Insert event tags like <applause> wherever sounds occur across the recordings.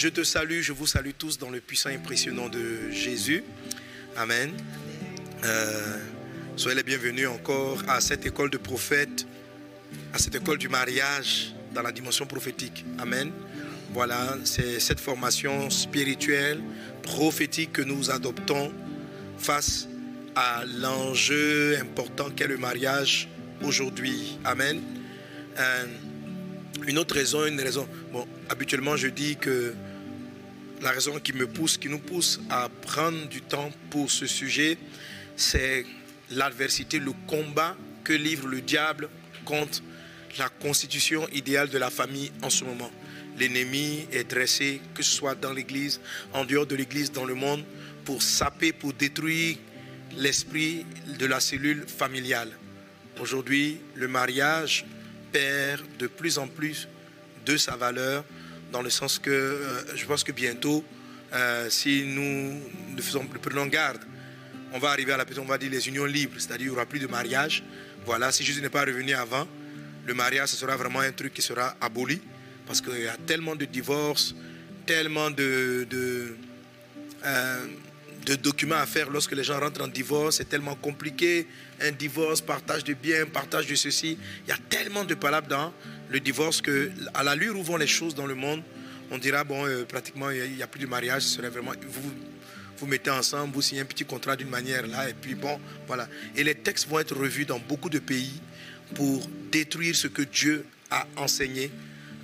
Je te salue, je vous salue tous dans le puissant et impressionnant de Jésus. Amen. Euh, soyez les bienvenus encore à cette école de prophètes, à cette école du mariage dans la dimension prophétique. Amen. Voilà, c'est cette formation spirituelle, prophétique que nous adoptons face à l'enjeu important qu'est le mariage aujourd'hui. Amen. Euh, une autre raison, une raison. Bon, habituellement, je dis que la raison qui me pousse, qui nous pousse à prendre du temps pour ce sujet, c'est l'adversité, le combat que livre le diable contre la constitution idéale de la famille en ce moment. L'ennemi est dressé, que ce soit dans l'Église, en dehors de l'Église, dans le monde, pour saper, pour détruire l'esprit de la cellule familiale. Aujourd'hui, le mariage perd de plus en plus de sa valeur, dans le sens que euh, je pense que bientôt, euh, si nous ne, faisons, prenons garde, on va arriver à la on va dire les unions libres, c'est-à-dire il n'y aura plus de mariage. Voilà, si Jésus n'est pas revenu avant, le mariage, ce sera vraiment un truc qui sera aboli, parce qu'il y a tellement de divorces, tellement de, de, euh, de documents à faire lorsque les gens rentrent en divorce, c'est tellement compliqué. Un divorce, partage de biens, partage de ceci. Il y a tellement de palabres dans le divorce que, à la l'allure où vont les choses dans le monde, on dira, bon, euh, pratiquement, il n'y a, plus de mariage, ce serait vraiment. Vous, vous mettez ensemble, vous signez un petit contrat d'une manière là, et puis bon, voilà. Et les textes vont être revus dans beaucoup de pays pour détruire ce que Dieu a enseigné,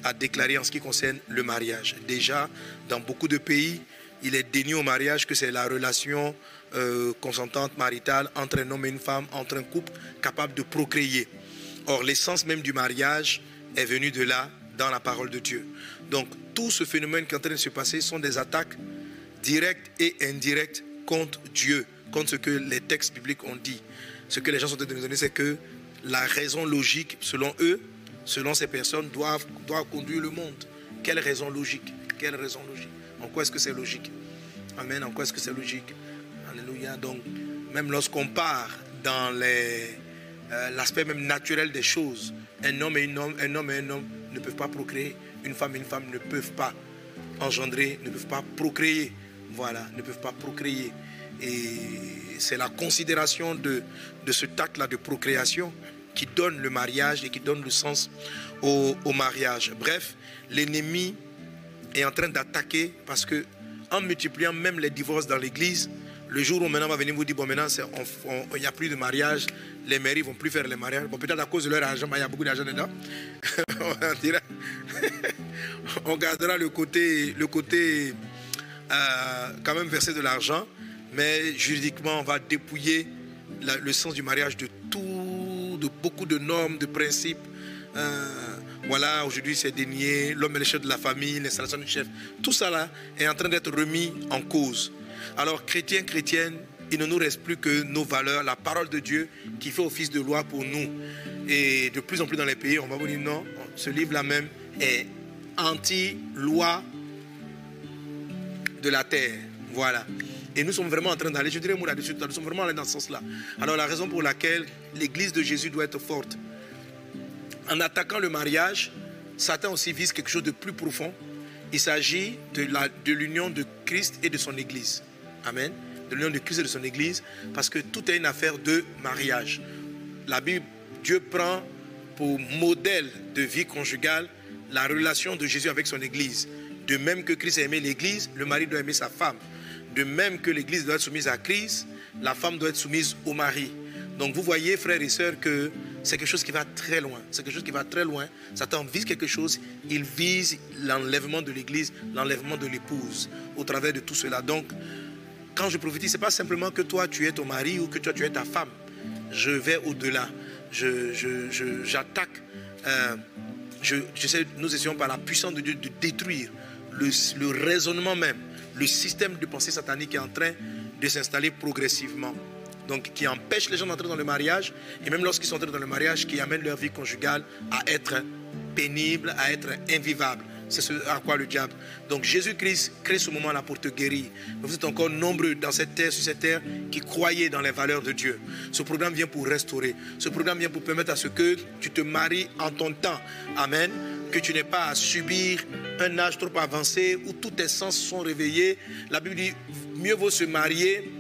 a déclaré en ce qui concerne le mariage. Déjà, dans beaucoup de pays, il est dénié au mariage que c'est la relation euh, consentante maritale entre un homme et une femme, entre un couple capable de procréer. Or, l'essence même du mariage est venue de là, dans la parole de Dieu. Donc, tout ce phénomène qui est en train de se passer sont des attaques directes et indirectes contre Dieu, contre ce que les textes bibliques ont dit. Ce que les gens sont en train de nous donner, c'est que la raison logique, selon eux, selon ces personnes, doit, doit conduire le monde. Quelle raison logique? Quelle raison logique? En quoi est-ce que c'est logique? Amen. En quoi est-ce que c'est logique? Alléluia. Donc, même lorsqu'on part dans euh, l'aspect même naturel des choses, un homme et un homme, un homme ne peuvent pas procréer. Une femme et une femme ne peuvent pas engendrer, ne peuvent pas procréer. Voilà, ne peuvent pas procréer. Et c'est la considération de, de ce acte-là de procréation qui donne le mariage et qui donne le sens au, au mariage. Bref, l'ennemi est en train d'attaquer parce que en multipliant même les divorces dans l'église, le jour où maintenant on va venir vous dire, bon maintenant il n'y a plus de mariage, les mairies ne vont plus faire les mariages. Bon peut-être à cause de leur argent, il y a beaucoup d'argent dedans. <laughs> <laughs> on, gardera le côté, le côté euh, quand même verser de l'argent, mais juridiquement on va dépouiller le sens du mariage de tout, de beaucoup de normes, de principes. Euh, voilà, aujourd'hui c'est dénié, l'homme est le chef de la famille, l'installation du chef. Tout ça est en train d'être remis en cause. Alors, chrétiens, chrétiennes, il ne nous reste plus que nos valeurs, la parole de Dieu qui fait office de loi pour nous. Et de plus en plus dans les pays, on va vous dire non, ce livre-là même est anti-loi de la terre. Voilà. Et nous sommes vraiment en train d'aller, je dirais moi nous sommes vraiment allés dans ce sens-là. Alors la raison pour laquelle l'Église de Jésus doit être forte, en attaquant le mariage, Satan aussi vise quelque chose de plus profond. Il s'agit de l'union de Christ et de son Église. Amen. De l'union de Christ et de son Église, parce que tout est une affaire de mariage. La Bible, Dieu prend pour modèle de vie conjugale la relation de Jésus avec son Église. De même que Christ a aimé l'Église, le mari doit aimer sa femme. De même que l'Église doit être soumise à Christ, la femme doit être soumise au mari. Donc vous voyez, frères et sœurs, que c'est quelque chose qui va très loin. C'est quelque chose qui va très loin. Satan vise quelque chose. Il vise l'enlèvement de l'Église, l'enlèvement de l'épouse au travers de tout cela. Donc, quand je prophétise, ce n'est pas simplement que toi tu es ton mari ou que toi tu es ta femme. Je vais au-delà. J'attaque. Je, je, euh, nous essayons par la puissance de Dieu de détruire le, le raisonnement même, le système de pensée satanique qui est en train de s'installer progressivement donc qui empêche les gens d'entrer dans le mariage, et même lorsqu'ils sont entrés dans le mariage, qui amènent leur vie conjugale à être pénible, à être invivable. C'est ce à quoi le diable. Donc Jésus-Christ crée ce moment-là pour te guérir. Vous êtes encore nombreux dans cette terre, sur cette terre, qui croyaient dans les valeurs de Dieu. Ce programme vient pour restaurer. Ce programme vient pour permettre à ce que tu te maries en ton temps. Amen. Que tu n'aies pas à subir un âge trop avancé où tous tes sens sont réveillés. La Bible dit, mieux vaut se marier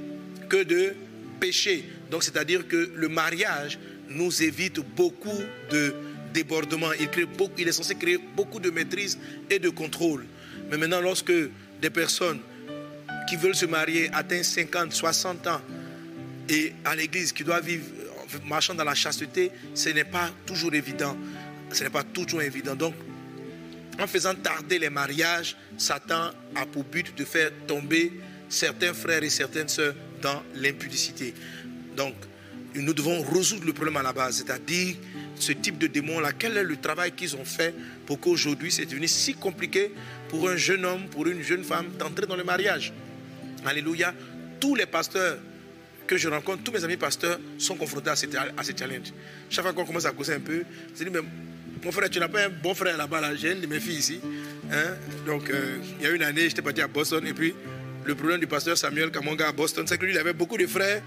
que de pécher. Donc c'est-à-dire que le mariage nous évite beaucoup de débordements. Il, crée beaucoup, il est censé créer beaucoup de maîtrise et de contrôle. Mais maintenant, lorsque des personnes qui veulent se marier atteignent 50, 60 ans et à l'église, qui doivent vivre marchant dans la chasteté, ce n'est pas toujours évident. Ce n'est pas toujours évident. Donc, en faisant tarder les mariages, Satan a pour but de faire tomber certains frères et certaines sœurs dans l'impudicité. Donc, nous devons résoudre le problème à la base, c'est-à-dire ce type de démon-là. Quel est le travail qu'ils ont fait pour qu'aujourd'hui c'est devenu si compliqué pour un jeune homme, pour une jeune femme d'entrer dans le mariage Alléluia. Tous les pasteurs que je rencontre, tous mes amis pasteurs sont confrontés à ces, à challenges. Chaque fois qu'on commence à causer un peu, je dis, mais mon frère, tu n'as pas un bon frère là-bas, là, j'ai une de mes filles ici. Hein? Donc, euh, il y a une année, j'étais parti à Boston, et puis le problème du pasteur Samuel Kamonga à Boston, c'est que lui, il avait beaucoup de frères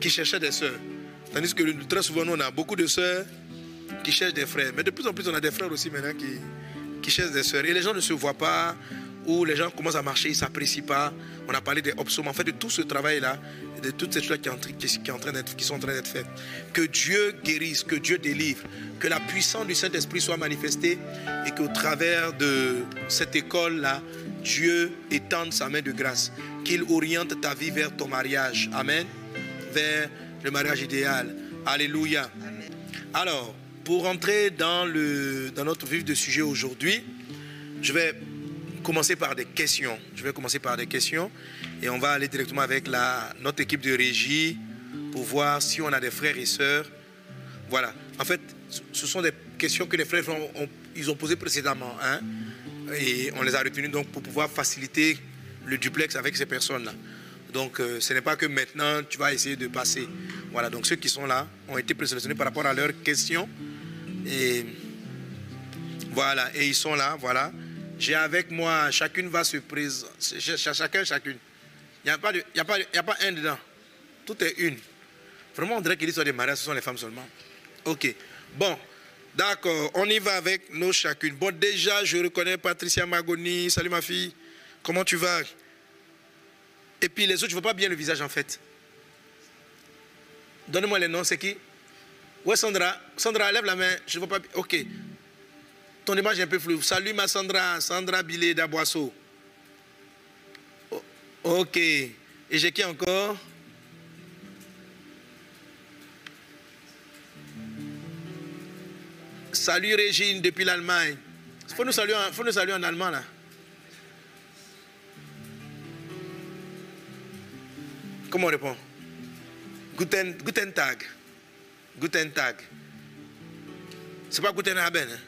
qui cherchaient des sœurs. Tandis que très souvent, nous, on a beaucoup de sœurs qui cherchent des frères. Mais de plus en plus, on a des frères aussi maintenant qui, qui cherchent des sœurs. Et les gens ne se voient pas, ou les gens commencent à marcher, ils ne s'apprécient pas. On a parlé des options, en fait, de tout ce travail-là, de toutes ces choses qui, qui sont en train d'être faites. Que Dieu guérisse, que Dieu délivre, que la puissance du Saint-Esprit soit manifestée et qu'au travers de cette école-là, Dieu étende sa main de grâce, qu'il oriente ta vie vers ton mariage. Amen vers le mariage idéal. Alléluia. Alors, pour rentrer dans, le, dans notre vif de sujet aujourd'hui, je vais commencer par des questions. Je vais commencer par des questions et on va aller directement avec la, notre équipe de régie pour voir si on a des frères et sœurs. Voilà. En fait, ce sont des questions que les frères ont, ils ont posées précédemment. Hein, et on les a retenues donc pour pouvoir faciliter le duplex avec ces personnes-là. Donc euh, ce n'est pas que maintenant tu vas essayer de passer. Voilà, donc ceux qui sont là ont été présélectionnés par rapport à leurs questions. Et voilà, et ils sont là, voilà. J'ai avec moi, chacune va se présenter, chacun, chacune. Il n'y a, pas a, a pas un dedans. Tout est une. Vraiment, on dirait que l'histoire des mariages, ce sont les femmes seulement. Ok. Bon, d'accord, on y va avec nos chacune. Bon, déjà, je reconnais Patricia Magoni. Salut ma fille. Comment tu vas? Et puis les autres, je ne vois pas bien le visage en fait. Donnez-moi les noms, c'est qui? Ouais, Sandra. Sandra, lève la main. Je ne vois pas. Ok. Ton image est un peu floue. Salut ma Sandra. Sandra Billet d'Aboisseau. ok. Et j'ai qui encore? Salut Régine depuis l'Allemagne. Il faut nous saluer en allemand là. Comment on répond? Guten, Tag. Guten Tag. C'est pas Guten Abend. Hein?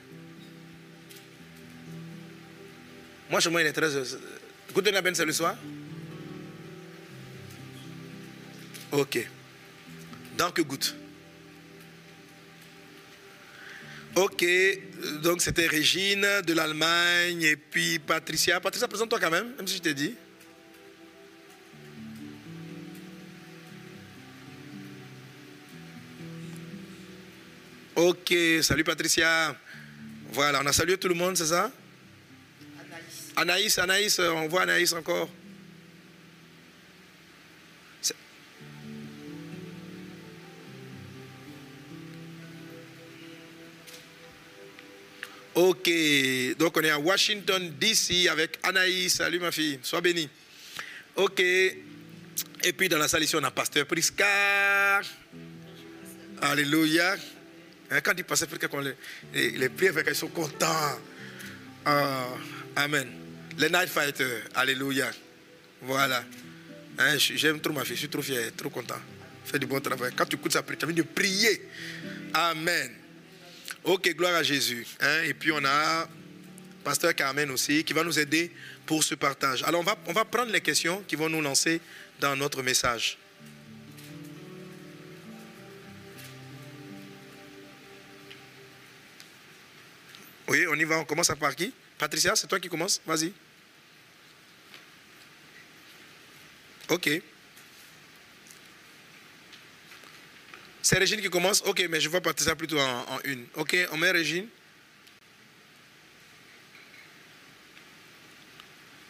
Moi, chez moi, il est très. Guten Abend, c'est le soir? Ok. Donc, good. Ok, donc c'était Régine de l'Allemagne et puis Patricia. Patricia, présente-toi quand même, même si je t'ai dit. Ok, salut Patricia. Voilà, on a salué tout le monde, c'est ça? Anaïs. Anaïs, Anaïs, on voit Anaïs encore. Ok, donc on est à Washington, D.C. avec Anaïs. Salut ma fille, sois bénie. Ok, et puis dans la salle ici, on a Pasteur Prisca. Alléluia. Hein, quand ils passaient, les, les prières, ils sont contents. Ah, amen. Les Night Fighters, Alléluia. Voilà. Hein, j'aime trop ma fille, je suis trop fier, trop content. Fais du bon travail. Quand tu écoutes prière, tu as envie de prier. Amen. Ok, gloire à Jésus. Hein, et puis on a Pasteur Carmen aussi qui va nous aider pour ce partage. Alors on va prendre les questions qui vont nous lancer dans notre message. Oui, on y va, on commence par qui? Patricia, c'est toi qui commences? Vas-y. Ok. C'est Régine qui commence? Ok, mais je vois Patricia plutôt en, une. Ok, on met Régine.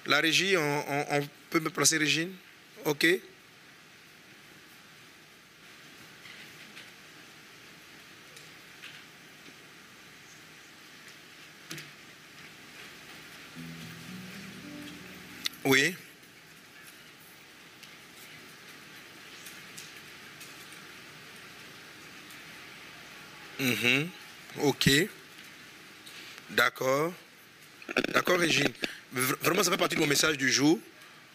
La régie, on peut me placer Régine? Ok. Oui. Mhm. Ok. D'accord. D'accord, Régine. Vraiment, ça fait partie de mon message du jour.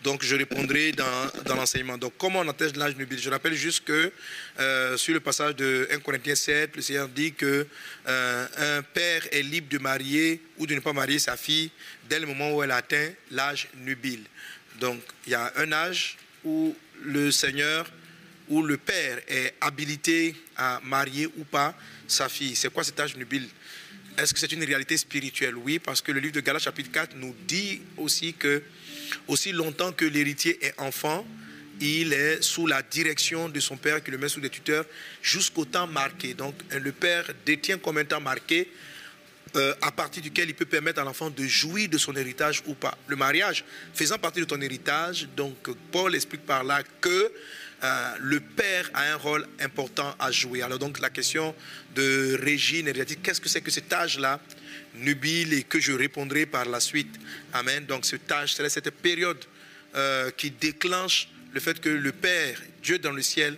Donc, je répondrai dans, l'enseignement. Donc, comment on atteste l'âge nubile Je rappelle juste que euh, sur le passage de 1 Corinthiens 7, le Seigneur dit que euh, un père est libre de marier ou de ne pas marier sa fille dès le moment où elle atteint l'âge nubile. Donc, il y a un âge où le Seigneur ou le père est habilité à marier ou pas sa fille. C'est quoi cet âge nubile Est-ce que c'est une réalité spirituelle? Oui, parce que le livre de Galates chapitre 4 nous dit aussi que aussi longtemps que l'héritier est enfant, il est sous la direction de son père qui le met sous des tuteurs jusqu'au temps marqué. Donc le père détient comme un temps marqué euh, à partir duquel il peut permettre à l'enfant de jouir de son héritage ou pas. Le mariage faisant partie de ton héritage, donc Paul explique par là que euh, le père a un rôle important à jouer. Alors donc la question de a dit qu'est-ce que c'est que cet âge-là nubile et que je répondrai par la suite. Amen. Donc ce tâche, c'est cette période euh, qui déclenche le fait que le Père, Dieu dans le ciel,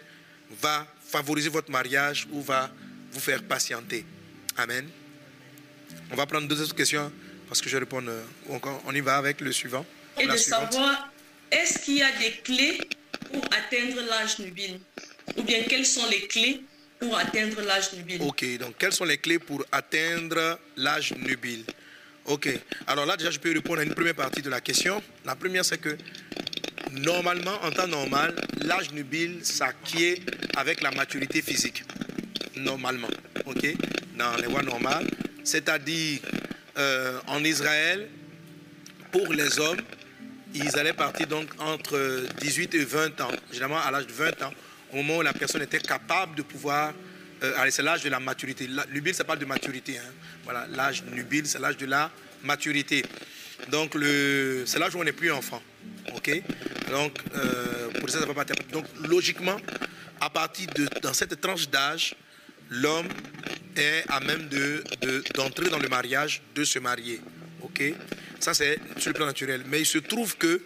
va favoriser votre mariage ou va vous faire patienter. Amen. On va prendre deux autres questions parce que je réponds. Euh, on y va avec le suivant. Et de savoir, est-ce qu'il y a des clés pour atteindre l'âge nubile? Ou bien quelles sont les clés atteindre l'âge nubile. Ok, donc quelles sont les clés pour atteindre l'âge nubile? Ok, alors là déjà je peux répondre à une première partie de la question. La première c'est que normalement, en temps normal, l'âge nubile s'acquiert avec la maturité physique. Normalement, ok? Dans les voies normales. C'est-à-dire, euh, en Israël, pour les hommes, ils allaient partir donc entre 18 et 20 ans, généralement à l'âge de 20 ans, au moment où la personne était capable de pouvoir. Euh, c'est l'âge de la maturité. Nubile, ça parle de maturité. Hein. Voilà, l'âge nubile, c'est l'âge de la maturité. Donc, c'est l'âge où on n'est plus enfant. OK? Donc, euh, pour ça, ça va pas Donc, logiquement, à partir de dans cette tranche d'âge, l'homme est à même d'entrer de, dans le mariage, de se marier. OK? Ça, c'est sur le plan naturel. Mais il se trouve que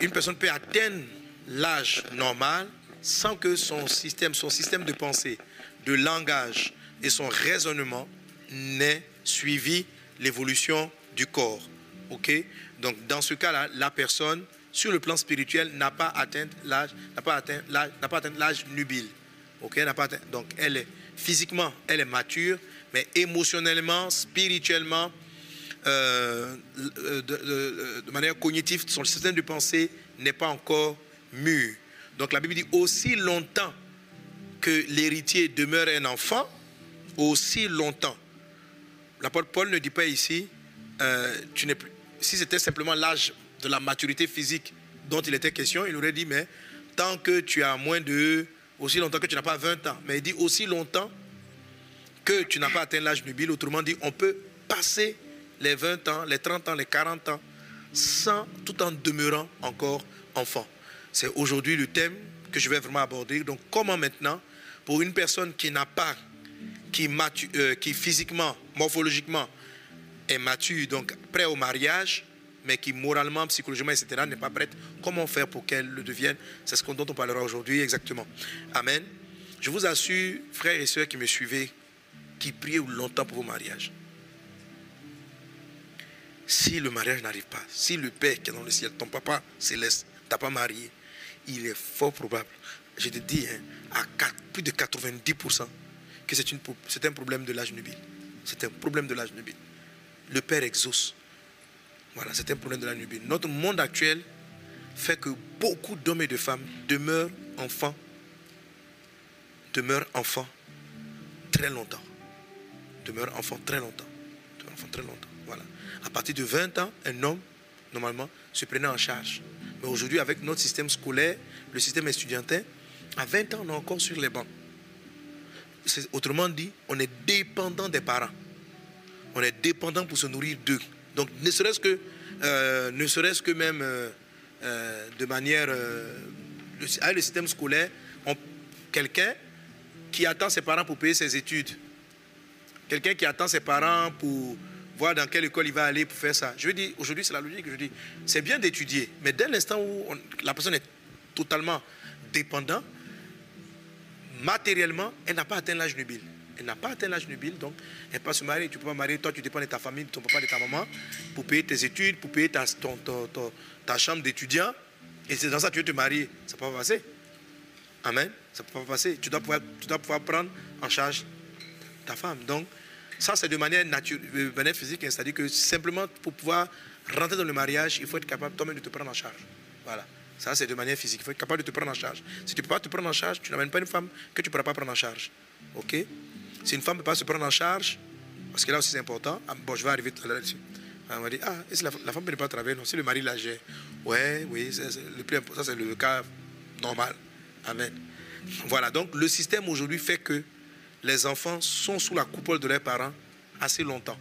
une personne peut atteindre l'âge normal sans que son système, son système de pensée, de langage et son raisonnement n'aient suivi l'évolution du corps. OK? Donc dans ce cas-là, la personne sur le plan spirituel n'a pas atteint l'âge n'a pas atteint l'âge n'a pas atteint l'âge nubile. OK, n'a pas atteint, donc elle est physiquement, elle est mature, mais émotionnellement, spirituellement euh, de, de, manière cognitive, son système de pensée n'est pas encore Donc la Bible dit aussi longtemps que l'héritier demeure un enfant, aussi longtemps. L'apôtre Paul ne dit pas ici, euh, si c'était simplement l'âge de la maturité physique dont il était question, il aurait dit, mais tant que tu as moins de, aussi longtemps que tu n'as pas 20 ans, mais il dit aussi longtemps que tu n'as pas atteint l'âge nubile, autrement dit, on peut passer les 20 ans, les 30 ans, les 40 ans, sans, tout en demeurant encore enfant. C'est aujourd'hui le thème que je vais vraiment aborder. Donc, comment maintenant, pour une personne qui n'a pas, qui, euh, qui physiquement, morphologiquement est mature, donc prêt au mariage, mais qui moralement, psychologiquement, etc., n'est pas prête, comment faire pour qu'elle le devienne? C'est ce dont on parlera aujourd'hui exactement. Amen. Je vous assure, frères et sœurs qui me suivez, qui priez longtemps pour vos mariages. Si le mariage n'arrive pas, si le Père qui est dans le ciel, ton papa céleste, t'a pas marié, il est fort probable, je te dis, hein, à plus de 90%, que c'est un problème de l'âge nubile. C'est un problème de l'âge nubile. Le Père exauce. Voilà, c'est un problème de l'âge nubile. Notre monde actuel fait que beaucoup d'hommes et de femmes demeurent enfants, demeurent enfants très longtemps. Demeurent enfants très longtemps. Demeurent enfants très longtemps. Voilà. À partir de 20 ans, un homme, normalement, se prenait en charge. Mais aujourd'hui, avec notre système scolaire, le système estudiantin, à 20 ans, on est encore sur les bancs. Autrement dit, on est dépendant des parents. On est dépendant pour se nourrir d'eux. Donc, ne serait-ce que, euh, ne serait-ce que même euh, euh, de manière. avec le système scolaire, quelqu'un qui attend ses parents pour payer ses études, quelqu'un qui attend ses parents pour voir dans quelle école il va aller pour faire ça. Je dire, aujourd'hui, c'est la logique. Je dis, c'est bien d'étudier, mais dès l'instant où la personne est totalement dépendante, matériellement, elle n'a pas atteint l'âge nubile. Elle n'a pas atteint l'âge nubile, donc elle peut pas se marier. Tu peux pas marier, toi tu dépends de ta famille, de ton papa, de ta maman, pour payer tes études, pour payer ta, ta chambre d'étudiant. Et c'est dans ça que tu veux te marier. Ça ne peut pas passer. Amen. Ça ne peut pas passer. Tu dois, pouvoir, tu dois pouvoir prendre en charge ta femme. Donc, ça, c'est de manière physique, hein. c'est-à-dire que simplement pour pouvoir rentrer dans le mariage, il faut être capable toi-même de te prendre en charge. Voilà. Ça, c'est de manière physique. Il faut être capable de te prendre en charge. Si tu ne peux pas te prendre en charge, tu n'amènes pas une femme que tu ne pourras pas prendre en charge. OK? Si une femme ne peut pas se prendre en charge, parce que là aussi c'est important, ah, bon, je vais arriver tout à l'heure là-dessus. On va dire, ah, la, la, femme ne peut pas travailler? Non, si le mari la gère. Ouais, oui, c'est, le plus ça c'est le cas normal. Amen. Voilà, donc le système aujourd'hui fait que les enfants sont sous la coupole de leurs parents assez longtemps,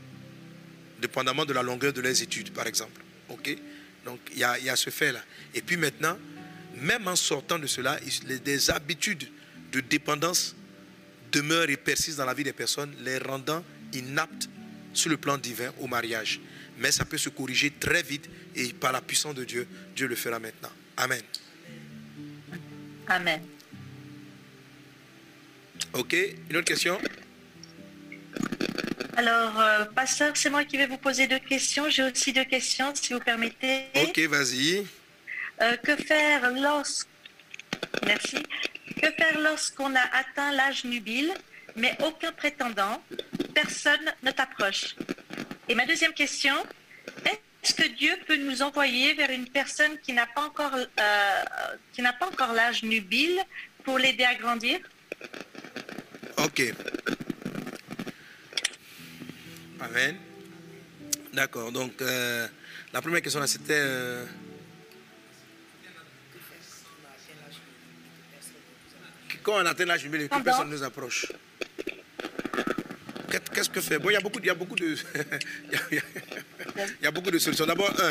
dépendamment de la longueur de leurs études, par exemple. Donc, il y a, ce fait-là. Et puis maintenant, même en sortant de cela, des habitudes de dépendance demeurent et persistent dans la vie des personnes, les rendant inaptes sur le plan divin au mariage. Mais ça peut se corriger très vite et par la puissance de Dieu, Dieu le fera maintenant. Amen. Amen. Ok, une autre question Alors, euh, pasteur, c'est moi qui vais vous poser deux questions. J'ai aussi deux questions, si vous permettez. Ok, vas-y. Euh, que faire lorsque... Merci. Que faire lorsqu'on a atteint l'âge nubile, mais aucun prétendant, personne ne t'approche? Et ma deuxième question, est-ce que Dieu peut nous envoyer vers une personne qui n'a pas encore, euh, qui n'a pas encore l'âge nubile pour l'aider à grandir? Ok. Amen. D'accord. Donc, euh, la première question, c'était... Euh, quand on atteint l'âge nubile, que personne ne nous approche. Qu'est-ce que fait? Bon, il y a beaucoup, il y a beaucoup de, <laughs> il y a beaucoup de solutions. D'abord, un,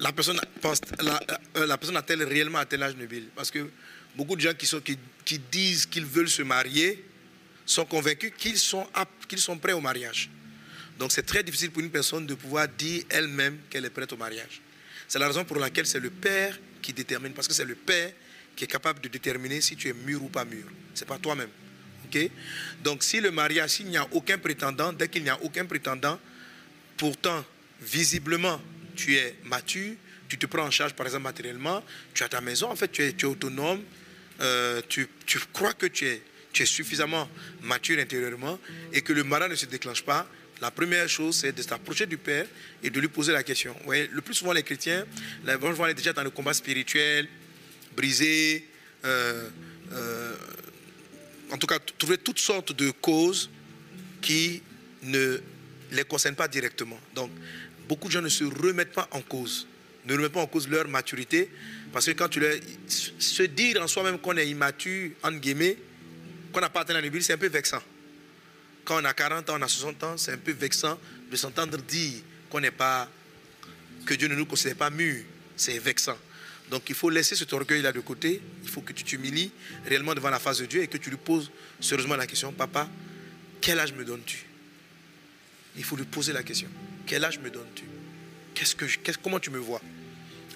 la personne pense, la, euh, la personne a-t-elle réellement atteint l'âge nubile Parce que beaucoup de gens qui, sont, qui, qui disent qu'ils veulent se marier, sont convaincus qu'ils sont, sont prêts au mariage. Donc c'est très difficile pour une personne de pouvoir dire elle-même qu'elle est prête au mariage. C'est la raison pour laquelle c'est le père qui détermine, parce que c'est le père qui est capable de déterminer si tu es mûr ou pas mûr. Ce n'est pas toi-même. ok? Donc si le mariage, s'il n'y a aucun prétendant, dès qu'il n'y a aucun prétendant, pourtant, visiblement, tu es mature, tu te prends en charge, par exemple, matériellement, tu as ta maison, en fait, tu es, tu es autonome, euh, tu, tu crois que tu es tu suffisamment mature intérieurement et que le mariage ne se déclenche pas, la première chose, c'est de s'approcher du Père et de lui poser la question. le plus souvent, les chrétiens, les vont est déjà dans le combat spirituel, brisé, euh, euh, en tout cas, trouver toutes sortes de causes qui ne les concernent pas directement. Donc, beaucoup de gens ne se remettent pas en cause, ne remettent pas en cause leur maturité, parce que quand tu leur... Se dire en soi-même qu'on est immature, en guillemets, qu'on atteint la Bible, c'est un peu vexant. Quand on a 40 ans, on a 60 ans, c'est un peu vexant de s'entendre dire qu'on n'est pas, que Dieu ne nous considère pas mûrs. C'est vexant. Donc il faut laisser cet orgueil-là de côté. Il faut que tu t'humilies réellement devant la face de Dieu et que tu lui poses sérieusement la question Papa, quel âge me donnes-tu? Il faut lui poser la question Quel âge me donnes-tu? Que, Comment tu me vois?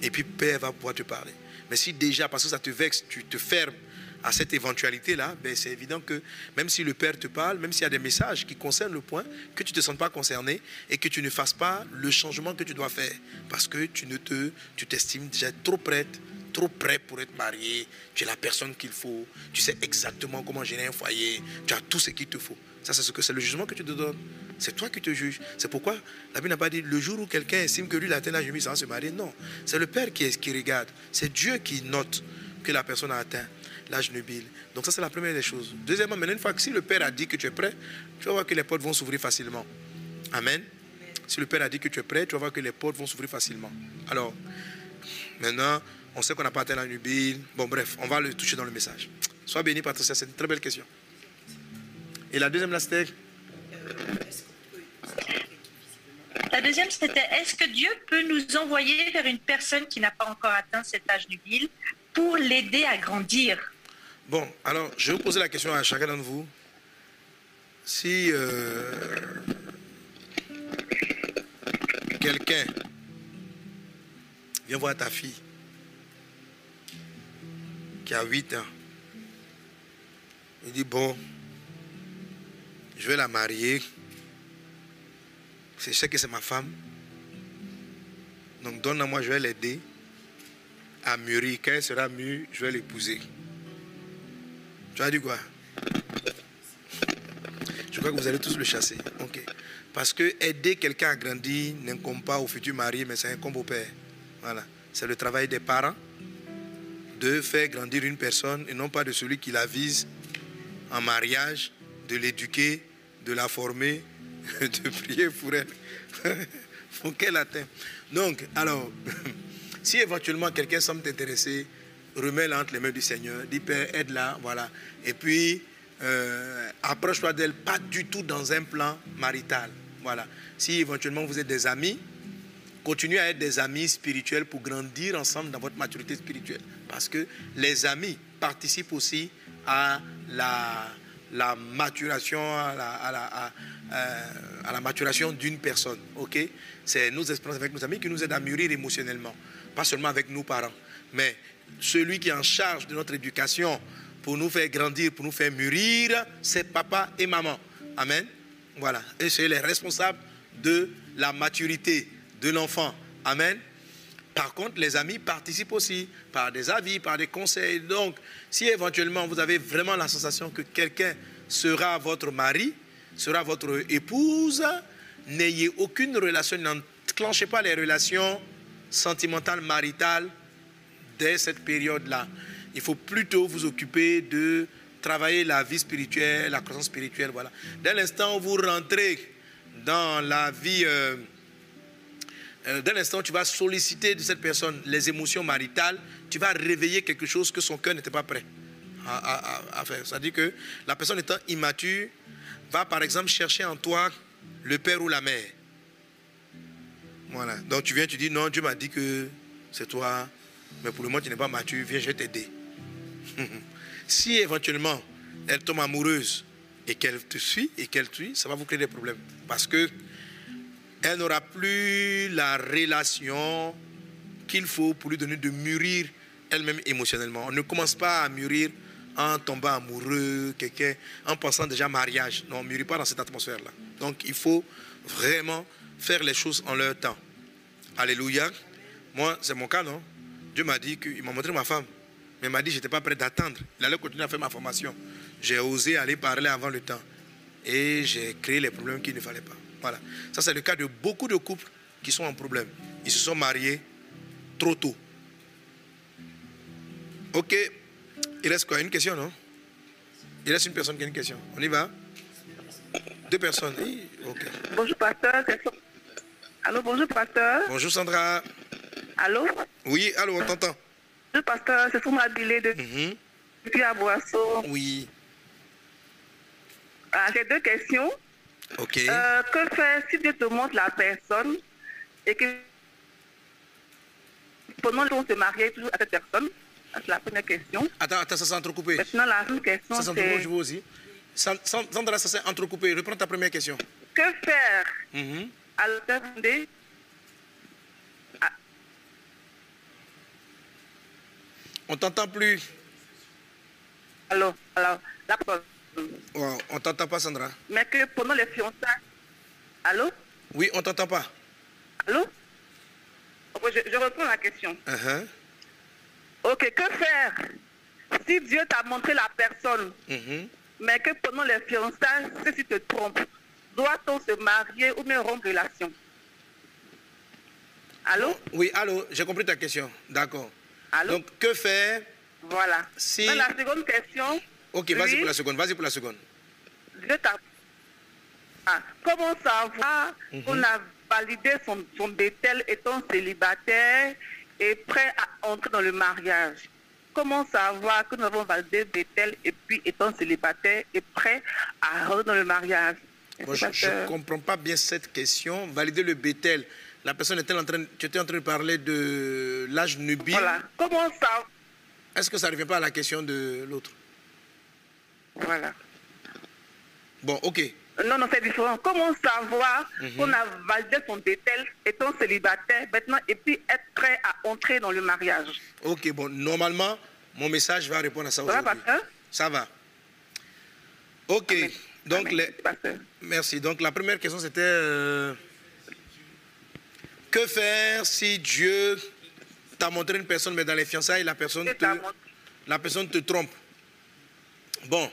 Et puis Père va pouvoir te parler. Mais si déjà, parce que ça te vexe, tu te fermes à cette éventualité-là, ben c'est évident que même si le Père te parle, même s'il y a des messages qui concernent le point, que tu ne te sens pas concerné et que tu ne fasses pas le changement que tu dois faire. Parce que tu ne te, tu t'estimes déjà trop prête, trop prêt pour être marié, tu es la personne qu'il faut, tu sais exactement comment gérer un foyer, tu as tout ce qu'il te faut. Ça, c'est ce que c'est le jugement que tu te donnes. C'est toi qui te juges. C'est pourquoi la Bible n'a pas dit le jour où quelqu'un estime que lui, il a atteint l'âge sans se marier. Non, c'est le Père qui, est, qui regarde. C'est Dieu qui note que la personne a atteint l'âge nubile. Donc ça, c'est la première des choses. Deuxièmement, maintenant, une fois que si le Père a dit que tu es prêt, tu vas voir que les portes vont s'ouvrir facilement. Amen. Si le Père a dit que tu es prêt, tu vas voir que les portes vont s'ouvrir facilement. Alors, maintenant, on sait qu'on n'a pas atteint la nubile. Bon, bref, on va le toucher dans le message. Sois béni, Patricia, c'est une très belle question. Et la deuxième, là, c'était? La deuxième, c'était est-ce que Dieu peut nous envoyer vers une personne qui n'a pas encore atteint cet âge nubile pour l'aider à grandir? Bon, alors, je vais vous poser la question à chacun d'entre vous. Si euh, quelqu'un vient voir ta fille qui a 8 ans, il dit, bon, je vais la marier. Je sais que c'est ma femme. Donc donne-moi, je vais l'aider à mûrir. Quand elle sera mûre, je vais l'épouser. Tu as dit quoi? Je crois que vous allez tous le chasser. Ok. Parce que aider quelqu'un à grandir n'incombe pas au futur mari, mais c'est incombe au père. Voilà. C'est le travail des parents de faire grandir une personne et non pas de celui qui la vise en mariage, de l'éduquer, de la former, <laughs> de prier pour elle. <laughs> pour qu'elle. Donc, alors, <laughs> si éventuellement quelqu'un semble t'intéresser, remets-la entre les mains du Seigneur, dis Père, aide-la, voilà. Et puis, euh, approche-toi d'elle, pas du tout dans un plan marital. Voilà. Si éventuellement vous êtes des amis, continuez à être des amis spirituels pour grandir ensemble dans votre maturité spirituelle. Parce que les amis participent aussi à la, maturation, euh, à la maturation d'une personne. Ok? C'est nos expériences avec nos amis qui nous aident à mûrir émotionnellement. Pas seulement avec nos parents. Mais celui qui est en charge de notre éducation pour nous faire grandir, pour nous faire mûrir, c'est papa et maman. Amen. Voilà. Et c'est les responsables de la maturité de l'enfant. Amen. Par contre, les amis participent aussi par des avis, par des conseils. Donc, si éventuellement vous avez vraiment la sensation que quelqu'un sera votre mari, sera votre épouse, n'ayez aucune relation, n'enclenchez pas les relations sentimentales, maritales dès cette période-là. Il faut plutôt vous occuper de travailler la vie spirituelle, la croissance spirituelle. Voilà. Dès l'instant où vous rentrez dans la vie, euh, euh, dès l'instant où tu vas solliciter de cette personne les émotions maritales, tu vas réveiller quelque chose que son cœur n'était pas prêt à, faire. C'est-à-dire que la personne étant immature va par exemple chercher en toi le père ou la mère. Voilà. Donc tu viens, tu dis non, Dieu m'a dit que c'est toi, mais pour le moment tu n'es pas mature, viens, je vais t'aider. <laughs> si éventuellement elle tombe amoureuse et qu'elle te suit et qu'elle suit, ça va vous créer des problèmes. Parce que elle n'aura plus la relation qu'il faut pour lui donner de mûrir elle-même émotionnellement. On ne commence pas à mûrir en tombant amoureux, quelqu'un, en pensant déjà mariage. Non, on ne mûrit pas dans cette atmosphère-là. Donc il faut vraiment faire les choses en leur temps. Alléluia. Moi, c'est mon cas, non? Dieu m'a dit qu'il m'a montré ma femme. Mais il m'a dit que je n'étais pas prêt d'attendre. Il allait continuer à faire ma formation. J'ai osé aller parler avant le temps. Et j'ai créé les problèmes qu'il ne fallait pas. Voilà. Ça, c'est le cas de beaucoup de couples qui sont en problème. Ils se sont mariés trop tôt. Ok. Il reste quoi? Une question, non? Il reste une personne qui a une question. On y va? Deux personnes. Oui. Bonjour, pasteur. Allô, bonjour, pasteur. Bonjour Sandra. Allô? Oui, allô, on t'entend. Bonjour, pasteur. C'est Souma Bilé de depuis à Boisseau. Oui. Ah, J'ai deux questions. Ok. Euh, que faire si Dieu te montre la personne et que pendant qu'on se marier toujours à cette personne C'est la première question. Attends, attends, ça s'est entrecoupé. Maintenant, la deuxième question, Ça s'est je vois aussi. San- San- Sandra, ça s'est entrecoupé. Reprends ta première question. que faire Mhm. à l'heure On t'entend plus. Alors, alors, la. Oh, on t'entend pas, Sandra. Mais que pendant les fiançailles. Allô? Oui, on t'entend pas. Allô? Je, je reprends la question. Uh-huh. Ok, que faire si Dieu t'a montré la personne, Mhm. mais que pendant les fiançailles, si tu te trompes, doit-on se marier ou bien rompre relation? Allô? Oui, allô, j'ai compris ta question. D'accord. Allô? Donc, que faire Voilà. si- Dans la seconde question, Ok, vas-y Oui. pour la seconde. Vas-y pour la seconde. Dieu t'a... Ah, comment savoir Mhm. qu'on a valider son, son étant célibataire et prêt à entrer dans le mariage? Comment savoir que nous avons validé bétel et puis étant célibataire et prêt à rentrer dans le mariage? Bon, je ne comprends pas bien cette question. Valider le bétel. La personne était en train, tu étais en train de parler de l'âge nubile. Voilà. Comment ça? Est-ce que ça ne revient pas à la question de l'autre? Voilà. Bon, ok. Non, non, c'est différent. Comment savoir Mhm. qu'on a validé son bétel étant célibataire maintenant et puis être prêt à entrer dans le mariage? Ok, bon, normalement, mon message va répondre à ça Ça va, aujourd'hui. pasteur? Ça va. Ok. Amen. Donc, Amen, les- merci. Donc, la première question, c'était euh, que faire si Dieu t'a montré une personne, mais dans les fiançailles, la personne te, la personne te trompe Bon,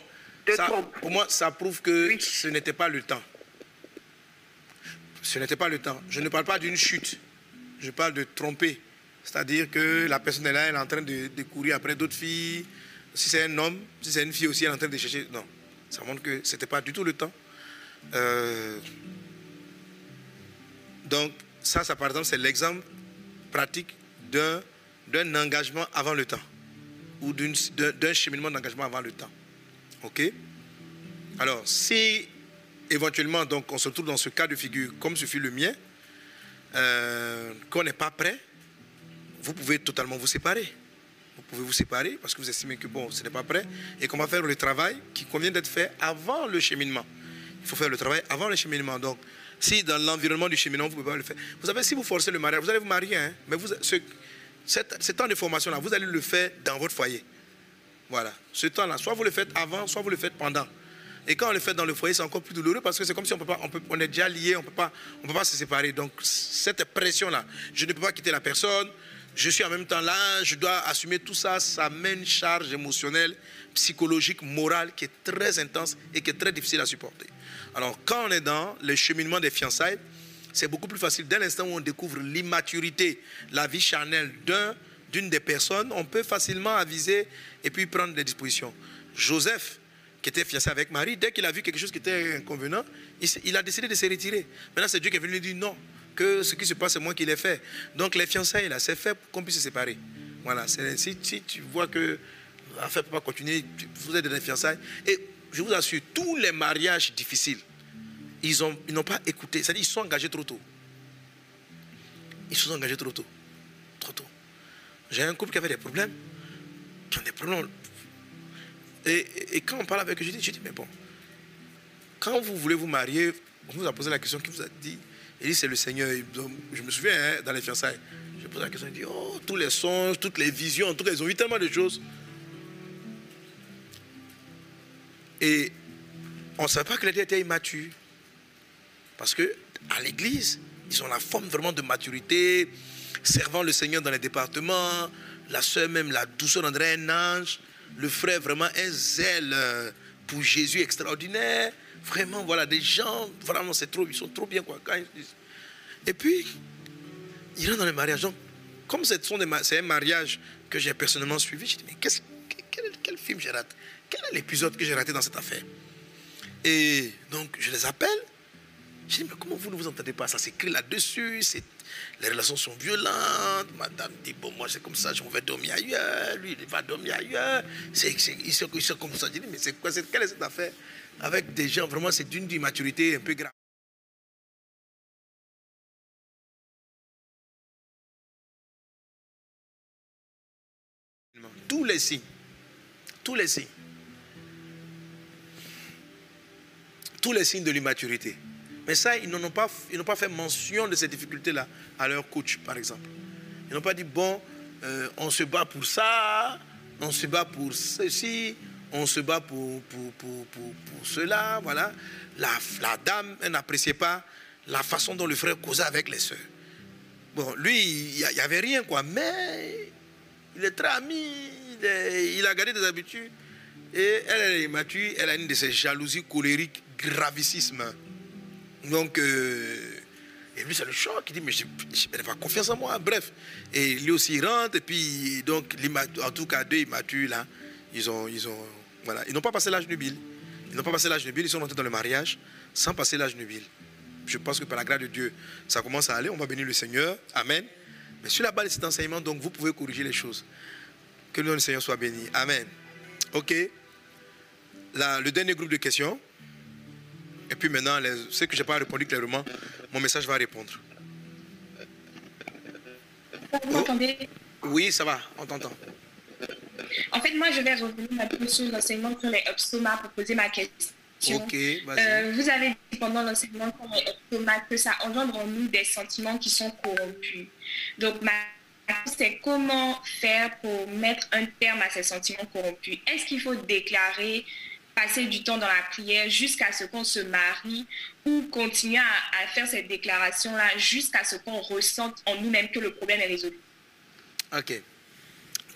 ça, pour moi, ça prouve que Oui. ce n'était pas le temps. Ce n'était pas le temps. Je ne parle pas d'une chute. Je parle de tromper. C'est-à-dire que la personne est là, elle est en train de, de courir après d'autres filles. Si c'est un homme, si c'est une fille aussi, elle est en train de chercher. Non, ça montre que ce n'était pas du tout le temps. Euh, donc, ça, ça, par exemple, c'est l'exemple pratique d'un, d'un engagement avant le temps ou d'un, d'un cheminement d'engagement avant le temps. OK? Alors, si éventuellement, donc, on se retrouve dans ce cas de figure, comme ce fut le mien, euh, qu'on n'est pas prêt, vous pouvez totalement vous séparer. Vous pouvez vous séparer parce que vous estimez que bon, ce n'est pas prêt et qu'on va faire le travail qui convient d'être fait avant le cheminement. Il faut faire le travail avant le cheminement. Donc, si dans l'environnement du cheminement, vous ne pouvez pas le faire. Vous savez, si vous forcez le mariage, vous allez vous marier, hein, mais ce, temps de formation-là, vous allez le faire dans votre foyer. Voilà. Ce temps-là, soit vous le faites avant, soit vous le faites pendant. Et quand on le fait dans le foyer, c'est encore plus douloureux parce que c'est comme si on, peut pas, on, on est déjà lié, on ne peut pas se séparer. Donc, cette pression-là, je ne peux pas quitter la personne, je suis en même temps là, je dois assumer tout ça, ça met une charge émotionnelle, psychologique, morale qui est très intense et qui est très difficile à supporter. Alors, quand on est dans le cheminement des fiançailles, c'est beaucoup plus facile. Dès l'instant où on découvre l'immaturité, la vie charnelle d'un, d'une des personnes, on peut facilement aviser et puis prendre des dispositions. Joseph, qui était fiancé avec Marie, dès qu'il a vu quelque chose qui était inconvenant, il, a décidé de se retirer. Maintenant, c'est Dieu qui est venu lui dire non, que ce qui se passe, c'est moi qui l'ai fait. Donc, les fiançailles, là, c'est fait pour qu'on puisse se séparer. Voilà, c'est- si, si tu vois que ne peut pas continuer, vous êtes dans les fiançailles. Et je vous assure, tous les mariages difficiles, ils ont- ils n'ont pas écouté. C'est-à-dire qu'ils sont engagés trop tôt. Ils sont engagés trop tôt. Trop tôt. J'ai un couple qui avait des problèmes. Qui ont des problèmes. Et, quand on parle avec eux, je dis, je dis, mais bon, quand vous voulez vous marier, on vous a posé la question, qui vous a dit? Il dit, c'est le Seigneur. Je me souviens, hein, dans les fiançailles, j'ai posé la question, il dit, oh, tous les songes, toutes les visions, en tout cas, ils ont vu tellement de choses. Et on ne savait pas que les deux étaient immatures. Parce que à l'église, ils ont la forme vraiment de maturité, servant le Seigneur dans les départements, la soeur même, la douceur, dirait un ange, le frère vraiment un zèle euh, pour Jésus extraordinaire. Vraiment, voilà, des gens, vraiment, c'est trop, ils sont trop bien. Quoi, Et puis, ils rentrent dans le mariage. Donc, comme c'est un mariage que j'ai personnellement suivi, je dis, mais qu'est-ce- quel, quel film j'ai raté? Quel est l'épisode que j'ai raté dans cette affaire? Et donc, je les appelle. Je dis, mais comment vous ne vous entendez pas? Ça s'écrit là-dessus. Les relations sont violentes. Madame dit, bon, moi, c'est comme ça, je vais dormir ailleurs. Lui, il va dormir ailleurs. Ils, sont, comme ça. Je dis, mais c'est quoi Quelle est cette affaire? Avec des gens, vraiment, c'est d'une immaturité un peu grave. Tous les signes. Tous les signes. Tous les signes de l'immaturité. Mais ça, ils n'ont pas, ils n'ont pas fait mention de ces difficultés-là à leur coach, par exemple. Ils n'ont pas dit, bon, euh, on se bat pour ça, on se bat pour ceci, on se bat pour, pour, pour, pour, pour cela, voilà. La, la dame, elle n'appréciait pas la façon dont le frère causait avec les sœurs. Bon, lui, il n'y avait rien, quoi, mais il est très ami, il, il a gardé des habitudes. Et elle, elle est immature, elle a une de ces jalousies colériques gravissimes. Donc, euh, et lui, c'est le choc. Il dit, mais elle n'a pas confiance en moi. Bref. Et lui aussi, il rentre. Et puis, donc, en tout cas, deux immatures, là, ils ont, ils ont, voilà. Ils n'ont pas passé l'âge nubile. Ils n'ont pas passé l'âge nubile. Ils sont rentrés dans le mariage sans passer l'âge nubile. je pense que par la grâce de Dieu, ça commence à aller. On va bénir le Seigneur. Amen. Mais sur la base de cet enseignement, donc, vous pouvez corriger les choses. Que le nom du Seigneur soit béni. Amen. OK. le dernier groupe de questions. Et puis maintenant, les, ceux que je n'ai pas répondu clairement, mon message va répondre. Vous m'entendez? Oui, ça va, on t'entend. En fait, moi, je vais revenir un peu sur l'enseignement sur les obstomas pour poser ma question. Ok, euh, vous avez dit pendant l'enseignement sur les obstomas que ça engendre en nous des sentiments qui sont corrompus. Donc, ma question, c'est comment faire pour mettre un terme à ces sentiments corrompus? Est-ce qu'il faut déclarer passer du temps dans la prière jusqu'à ce qu'on se marie ou continuer à, faire cette déclaration-là jusqu'à ce qu'on ressente en nous-mêmes que le problème est résolu. Ok.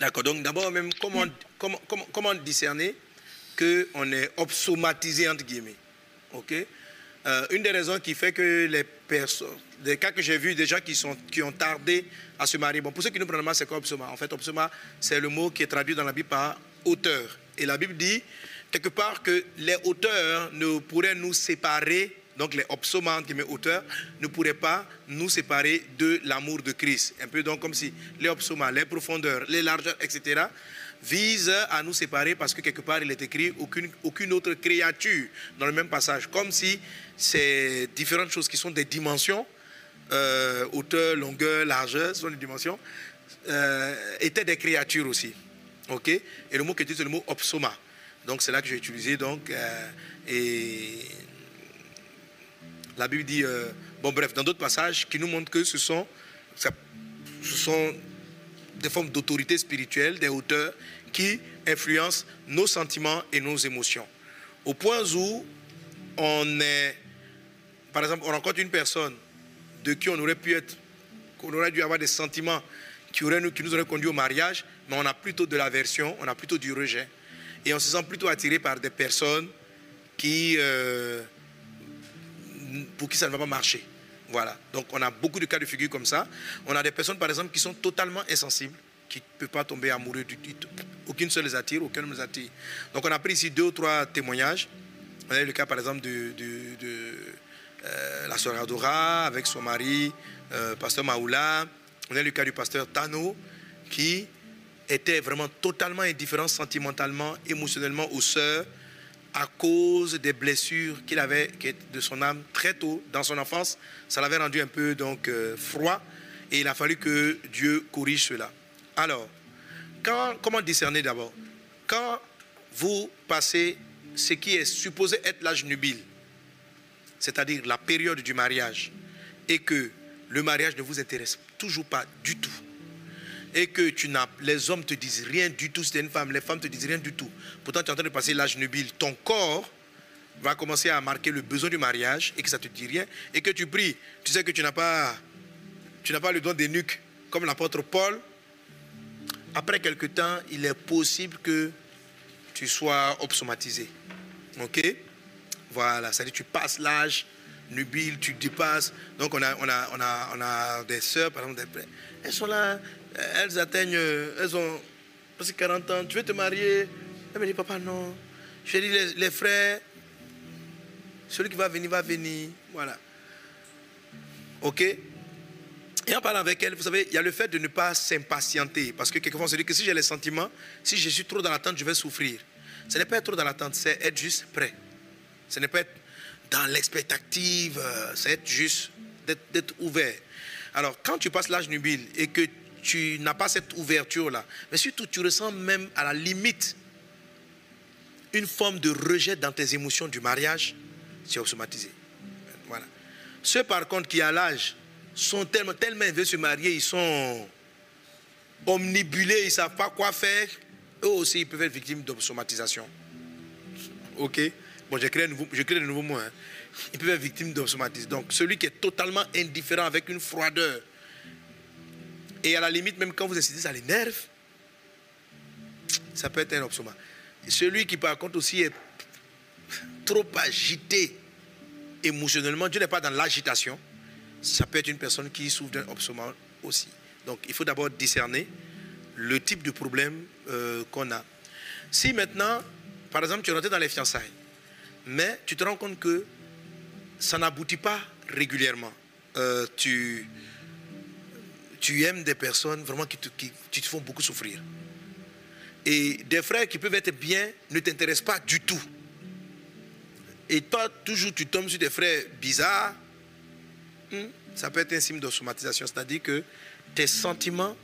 D'accord. Donc d'abord, même comment, comment, comment, discerner qu'on est obsomatisé, entre guillemets? Ok euh, Une des raisons qui fait que les personnes, des cas que j'ai vus, des gens qui, sont, qui ont tardé à se marier. Bon, pour ceux qui nous prennent mal, c'est quoi obsoma? En fait, obsoma, c'est le mot qui est traduit dans la Bible par auteur. Et la Bible dit quelque part que les auteurs ne pourraient nous séparer, donc les obsomantes qui met auteurs, ne pourraient pas nous séparer de l'amour de Christ. Un peu donc comme si les obsomas, les profondeurs, les largeurs, etc., visent à nous séparer parce que quelque part il est écrit aucune, aucune autre créature dans le même passage. Comme si ces différentes choses qui sont des dimensions, euh, hauteur, longueur, largeur, sont des dimensions, euh, étaient des créatures aussi. ok? Et le mot qui est c'est le mot obsoma. Donc c'est là que j'ai utilisé. Donc, euh, et la Bible dit, euh, bon bref, dans d'autres passages qui nous montrent que ce sont, ce sont des formes d'autorité spirituelle, des hauteurs qui influencent nos sentiments et nos émotions. Au point où on est, par exemple, on rencontre une personne de qui on aurait pu être, qu'on aurait dû avoir des sentiments qui, auraient, qui nous auraient conduit au mariage, mais on a plutôt de l'aversion, on a plutôt du rejet et on se sent plutôt attiré par des personnes qui, euh, pour qui ça ne va pas marcher. Voilà. Donc on a beaucoup de cas de figure comme ça. On a des personnes, par exemple, qui sont totalement insensibles, qui ne peuvent pas tomber amoureux du tout. Aucune seule les attire, aucun ne les attire. Donc on a pris ici deux ou trois témoignages. On a eu le cas, par exemple, de, euh, la sœur Adora avec son mari, euh, pasteur Maoula. On a eu le cas du pasteur Tano, qui était vraiment totalement indifférent sentimentalement, émotionnellement aux sœurs à cause des blessures qu'il avait de son âme très tôt dans son enfance. Ça l'avait rendu un peu donc euh, froid et il a fallu que Dieu corrige cela. Alors, quand, comment discerner d'abord? Quand vous passez ce qui est supposé être l'âge nubile, c'est-à-dire la période du mariage, et que le mariage ne vous intéresse toujours pas du tout, et que tu n'as, les hommes te disent rien du tout, es une femme, les femmes te disent rien du tout. Pourtant, tu es en train de passer l'âge nubile. Ton corps va commencer à marquer le besoin du mariage et que ça ne te dit rien et que tu pries. Tu sais que tu n'as pas, tu n'as pas le don des nuques comme l'apôtre Paul. Après quelque temps, il est possible que tu sois obsomatisé. Ok? Voilà, ça dire tu passes l'âge nubile, tu dépasses. Donc on a, on a, on a, on a des sœurs, par exemple, elles sont là, elles atteignent, elles ont presque 40 ans, tu veux te marier? Elle me dit, papa, non. Je dis, les, les frères, celui qui va venir, va venir. Voilà. OK? Et en parlant avec elle, vous savez, il y a le fait de ne pas s'impatienter. Parce que quelquefois, on se dit que si j'ai les sentiments, si je suis trop dans l'attente, je vais souffrir. Ce n'est pas être trop dans l'attente, c'est être juste prêt. Ce n'est pas être dans l'expectative, euh, c'est être juste, d'être ouvert. Alors, quand tu passes l'âge nubile et que tu n'as pas cette ouverture-là. Mais surtout, tu ressens même à la limite une forme de rejet dans tes émotions du mariage, c'est automatisé. Voilà. Ceux, par contre, qui à l'âge sont tellement, tellement veulent se marier, ils sont omnibulés, ils ne savent pas quoi faire, eux aussi, ils peuvent être victimes d'automatisation. Ok? Bon, j'ai créé, de nouveaux mots. Hein. Ils peuvent être victimes d'automatisation. Donc, celui qui est totalement indifférent avec une froideur, et à la limite, même quand vous essayez, ça l'énerve. Ça peut être un obsoma. celui qui, par contre, aussi est trop agité émotionnellement, Dieu n'est pas dans l'agitation. Ça peut être une personne qui souffre d'un obsoma aussi. Donc, il faut d'abord discerner le type de problème euh, qu'on a. Si maintenant, par exemple, tu es rentré dans les fiançailles, mais tu te rends compte que ça n'aboutit pas régulièrement, euh, tu, tu aimes des personnes vraiment qui te, font beaucoup souffrir. Et des frères qui peuvent être bien ne t'intéressent pas du tout. Et toi, toujours, tu tombes sur des frères bizarres. hmm, Ça peut être un signe de somatisation. C'est-à-dire que tes sentiments,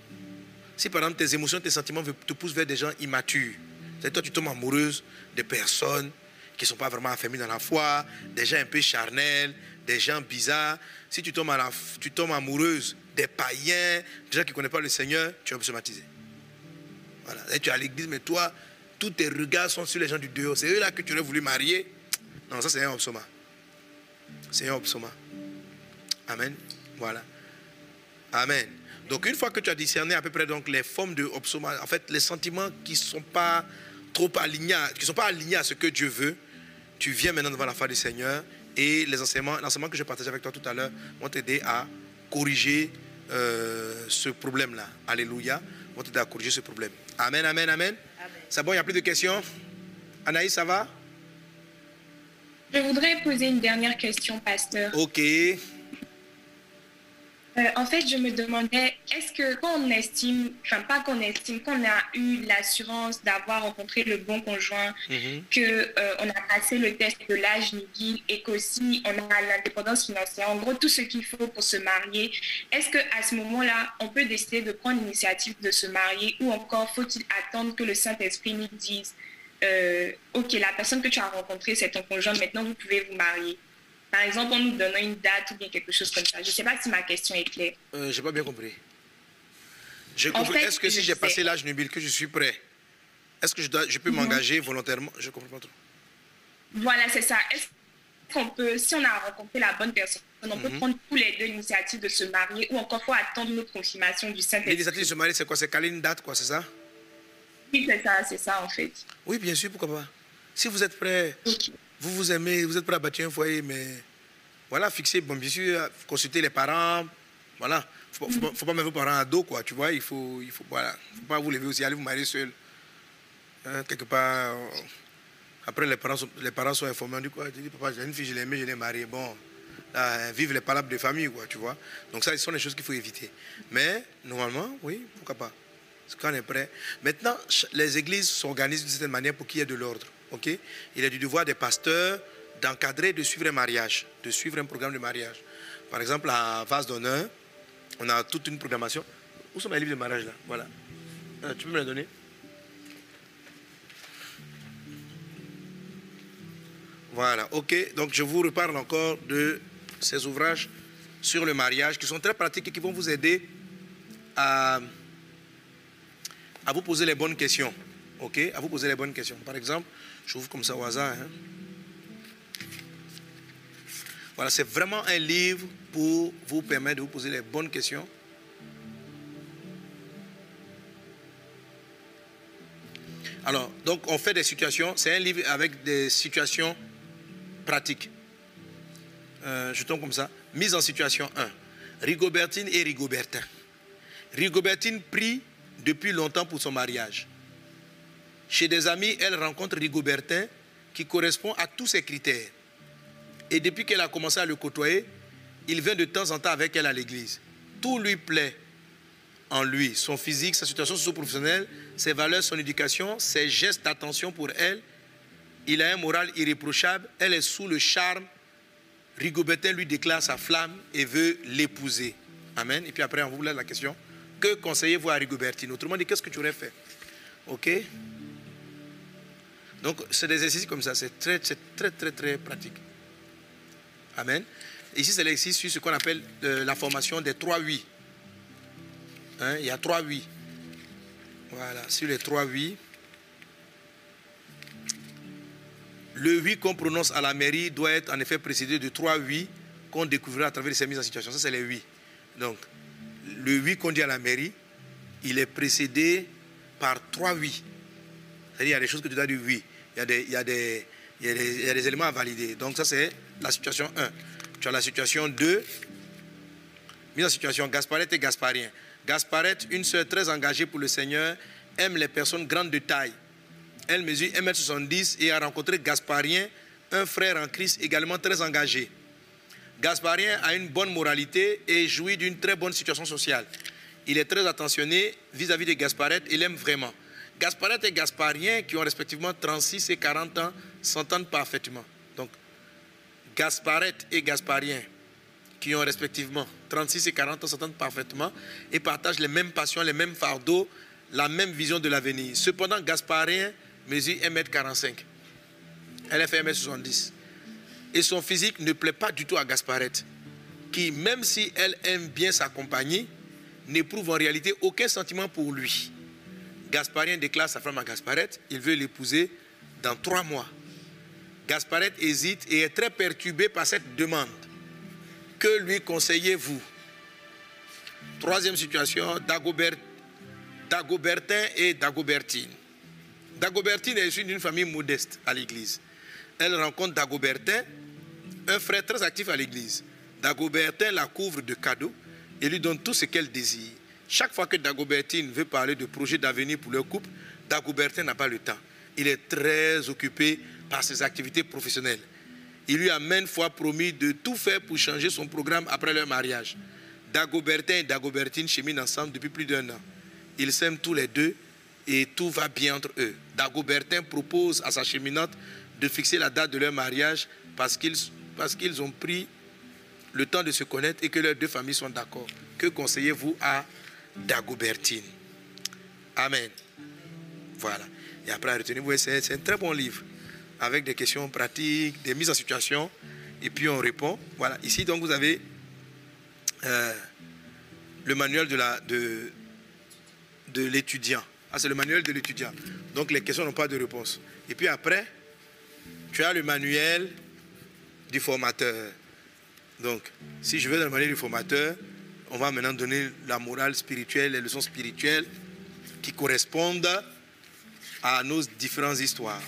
si par exemple tes émotions, tes sentiments te poussent vers des gens immatures, c'est toi, tu tombes amoureuse de personnes qui ne sont pas vraiment affermies dans la foi, des gens un peu charnels, des gens bizarres. Si tu tombes, tu tombes amoureuse des païens, des gens qui ne connaissent pas le Seigneur, tu vas somatiser. Voilà. Et tu es à l'église, mais toi, tous tes regards sont sur les gens du dehors. C'est eux là que tu aurais voulu marier. Non, ça c'est un obsoma. C'est un obsoma. Amen. Voilà. Amen. Donc une fois que tu as discerné à peu près donc les formes de obsoma, en fait les sentiments qui ne sont pas trop alignés, à- qui sont pas alignés à ce que Dieu veut, tu viens maintenant devant la face du Seigneur et les enseignements, l'enseignement que je partageais avec toi tout à l'heure vont t'aider à corriger euh, ce problème-là. Alléluia. Vont t'aider à corriger ce problème. Amen, amen, amen. C'est bon, il n'y a plus de questions? Anaïs, ça va? Je voudrais poser une dernière question, pasteur. Ok. Euh, en fait, je me demandais, est-ce que quand on estime, enfin pas qu'on estime, qu'on a eu l'assurance d'avoir rencontré le bon conjoint, Mhm. que euh, on a passé le test de l'âge nubile et qu'aussi on a l'indépendance financière, en gros tout ce qu'il faut pour se marier, est-ce que à ce moment-là, on peut décider de prendre l'initiative de se marier ou encore faut-il attendre que le Saint-Esprit nous dise, euh, ok, la personne que tu as rencontrée, c'est ton conjoint, maintenant vous pouvez vous marier? Par exemple, en nous donnant une date ou bien quelque chose comme ça. Je ne sais pas si ma question est claire. Euh, j'ai pas bien compris. Fait, Est-ce que si je j'ai passé l'âge nubile, que je suis prêt Est-ce que je, dois, je peux m'engager volontairement? Je comprends pas trop. Voilà, c'est ça. Est-ce qu'on peut, si on a rencontré la bonne personne, on peut Mhm. prendre tous les deux l'initiative de se marier ou encore faut attendre notre confirmation du Saint-Esprit? L'initiative de se marier, c'est quoi? C'est caler une date, quoi, c'est ça? Oui, c'est ça, c'est ça en fait. Oui, bien sûr, pourquoi pas. Si vous êtes prêt. Vous vous aimez, vous êtes prêt à bâtir un foyer, mais voilà, fixer, bon, bien sûr, consulter les parents, voilà. Faut, pas- faut, pas- mettre vos parents à dos, quoi, tu vois, il faut, il faut, voilà, faut pas vous lever aussi, allez vous marier seul. Hein, quelque part, euh, après les parents, sont, les parents sont informés, on quoi, tu dis, papa, j'ai une fille, je l'ai aimée, je l'ai mariée, bon, là, vive les palabres de famille, quoi, tu vois. Donc ça, ce sont les choses qu'il faut éviter. Mais, normalement, oui, pourquoi pas. Parce qu'on est prêt. Maintenant, les églises s'organisent d'une certaine manière pour qu'il y ait de l'ordre. Ok? Il est du devoir des pasteurs d'encadrer, de suivre un mariage, de suivre un programme de mariage. Par exemple, à Vase d'honneur, on a toute une programmation. Où sont mes livres de mariage là? Voilà. Euh, tu peux me les donner? Voilà, ok. Donc je vous reparle encore de ces ouvrages sur le mariage qui sont très pratiques et qui vont vous aider à, à vous poser les bonnes questions. Ok? À vous poser les bonnes questions. Par exemple, je ouvre comme ça au hasard. hein. Voilà, c'est vraiment un livre pour vous permettre de vous poser les bonnes questions. Alors, donc on fait des situations. C'est un livre avec des situations pratiques. Euh, je tombe comme ça. Mise en situation 1. Rigobertine et Rigobertin. Rigobertine prie depuis longtemps pour son mariage. Chez des amis, elle rencontre Rigobertin qui correspond à tous ses critères. Et depuis qu'elle a commencé à le côtoyer, il vient de temps en temps avec elle à l'église. Tout lui plaît en lui, son physique, sa situation socio-professionnelle, ses valeurs, son éducation, ses gestes d'attention pour elle. Il a un moral irréprochable, elle est sous le charme. Rigobertin lui déclare sa flamme et veut l'épouser. Amen. Et puis après, on vous laisse la question. Que conseillez-vous à Rigobertine? Autrement dit, qu'est-ce que tu aurais fait? Ok? Donc, c'est des exercices comme ça. C'est très, très, très, très pratique. Amen. Ici, c'est l'exercice sur ce qu'on appelle euh, la formation des trois oui. Hein, il y a trois oui. Voilà, sur les trois oui. Le oui qu'on prononce à la mairie doit être en effet précédé de trois oui qu'on découvrira à travers ces mises en situation. Ça, c'est les oui. Donc, le oui qu'on dit à la mairie, il est précédé par trois oui. C'est-à-dire, il y a des choses que tu dois dire oui. Il y a des, éléments à valider. Donc, ça, c'est la situation 1. Tu as la situation 2. Mise en situation, Gasparette et Gasparien. Gasparette, une sœur très engagée pour le Seigneur, aime les personnes grandes de taille. Elle mesure 1m70 et a rencontré Gasparien, un frère en Christ également très engagé. Gasparien a une bonne moralité et jouit d'une très bonne situation sociale. Il est très attentionné vis-à-vis de Gasparette, il aime vraiment. Gasparette et Gasparien, qui ont respectivement 36 et 40 ans, s'entendent parfaitement. Donc, Gasparette et Gasparien, qui ont respectivement 36 et 40 ans, s'entendent parfaitement et partagent les mêmes passions, les mêmes fardeaux, la même vision de l'avenir. Cependant, Gasparien mesure 1m45. Elle fait 1m70. Et son physique ne plaît pas du tout à Gasparette, qui, même si elle aime bien sa compagnie, n'éprouve en réalité aucun sentiment pour lui. Gasparien déclare sa femme à Gasparette, il veut l'épouser dans trois mois. Gasparette hésite et est très perturbé par cette demande. Que lui conseillez-vous? Troisième situation, Dagobert, Dagobertin et Dagobertine. Dagobertine est issue d'une famille modeste à l'église. Elle rencontre Dagobertin, un frère très actif à l'église. Dagobertin la couvre de cadeaux et lui donne tout ce qu'elle désire. Chaque fois que Dagobertine veut parler de projets d'avenir pour leur couple, Dagobertin n'a pas le temps. Il est très occupé par ses activités professionnelles. Il lui a maintes fois promis de tout faire pour changer son programme après leur mariage. Dagobertin et Dagobertine cheminent ensemble depuis plus d'un an. Ils s'aiment tous les deux et tout va bien entre eux. Dagobertin propose à sa cheminante de fixer la date de leur mariage parce qu'ils parce qu'ils ont pris le temps de se connaître et que leurs deux familles sont d'accord. Que conseillez-vous à Dagobertine Amen. Voilà. Et après, retenez-vous, c'est un très bon livre avec des questions pratiques, des mises en situation, et puis on répond. Voilà. Ici, donc, vous avez euh, le manuel de de, de l'étudiant. Ah, c'est le manuel de l'étudiant. Donc, les questions n'ont pas de réponse. Et puis après, tu as le manuel du formateur. Donc, si je veux dans le manuel du formateur, on va maintenant donner la morale spirituelle, les leçons spirituelles qui correspondent à nos différentes histoires.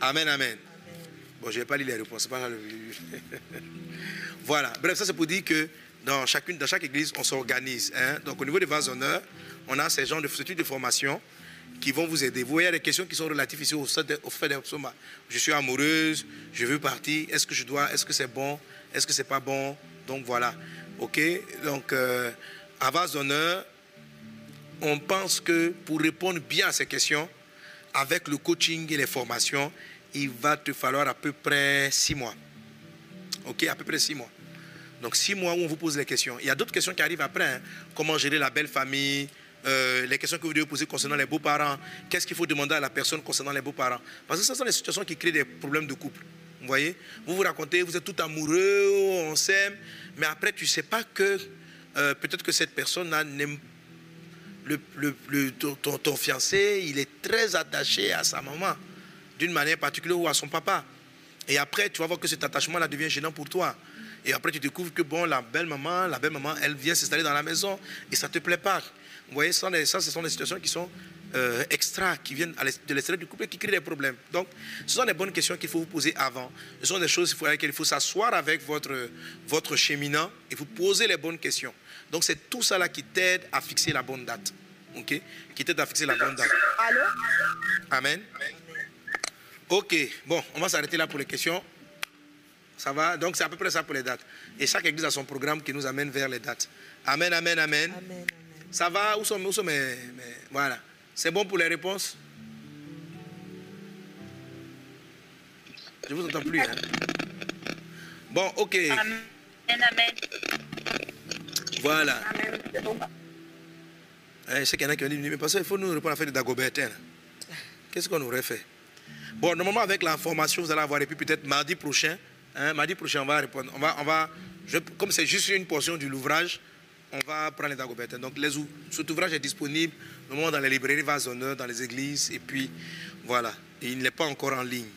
Amen, amen. Bon, je n'ai pas lu les réponses. Pas <laughs> voilà. Bref, ça c'est pour dire que dans, chaque église, on s'organise. Hein. Donc au niveau des vases d'honneur, on a ces genres de ce de formation qui vont vous aider. Vous voyez, il y a des questions qui sont relatives ici au, au fait des Je suis amoureuse, je veux partir, est-ce que je dois, est-ce que c'est bon, est-ce que c'est pas bon? Donc voilà. OK Donc, euh, à vase d'honneur, on pense que pour répondre bien à ces questions, avec le coaching et les formations, il va te falloir à peu près six mois. OK À peu près six mois. Donc, six mois où on vous pose les questions. Il y a d'autres questions qui arrivent après. Hein. Comment gérer la belle famille euh, les questions que vous devez poser concernant les beaux-parents, qu'est-ce qu'il faut demander à la personne concernant les beaux-parents? Parce que ce sont des situations qui créent des problèmes de couple. Vous voyez? Vous vous racontez, vous êtes tout amoureux, on s'aime, mais après tu ne sais pas que euh, peut-être que cette personne n'aime le, ton, ton, fiancé, il est très attaché à sa maman, d'une manière particulière, ou à son papa. Et après, tu vas voir que cet attachement-là devient gênant pour toi. Et après, tu découvres que, bon, la belle maman, la belle maman, elle vient s'installer dans la maison et ça ne te plaît pas. Vous voyez, ça, ce sont des situations qui sont euh, extra, qui viennent de l'extérieur du couple et qui créent des problèmes. Donc, ce sont des bonnes questions qu'il faut vous poser avant. Ce sont des choses pour lesquelles il faut s'asseoir avec votre, votre cheminant et vous poser les bonnes questions. Donc, c'est tout ça là qui t'aide à fixer la bonne date. OK? Qui t'aide à fixer la bonne date. Allô? Amen. OK. Bon, on va s'arrêter là pour les questions. Ça va? Donc, c'est à peu près ça pour les dates. Et chaque église a son programme qui nous amène vers les dates. Amen, amen, amen. amen. Ça va? Où sont, où sont mes, Voilà. C'est bon pour les réponses? Je ne vous entends plus. Hein? Bon, ok. Amen, amen. Voilà. Eh, je sais qu'il y en a qui ont dit, mais parce qu'il faut nous répondre à la fête de Dagobertin. Qu'est-ce qu'on aurait fait? Bon, normalement, avec l'information, vous allez avoir, et puis peut-être mardi prochain, hein, mardi prochain, on va répondre. On va, on va, je, comme c'est juste une portion de l'ouvrage, on va prendre les Dagobertins. Donc cet ouvrage est disponible normalement dans les librairies Vazonneur, dans les églises, et puis voilà. Et il n'est pas encore en ligne.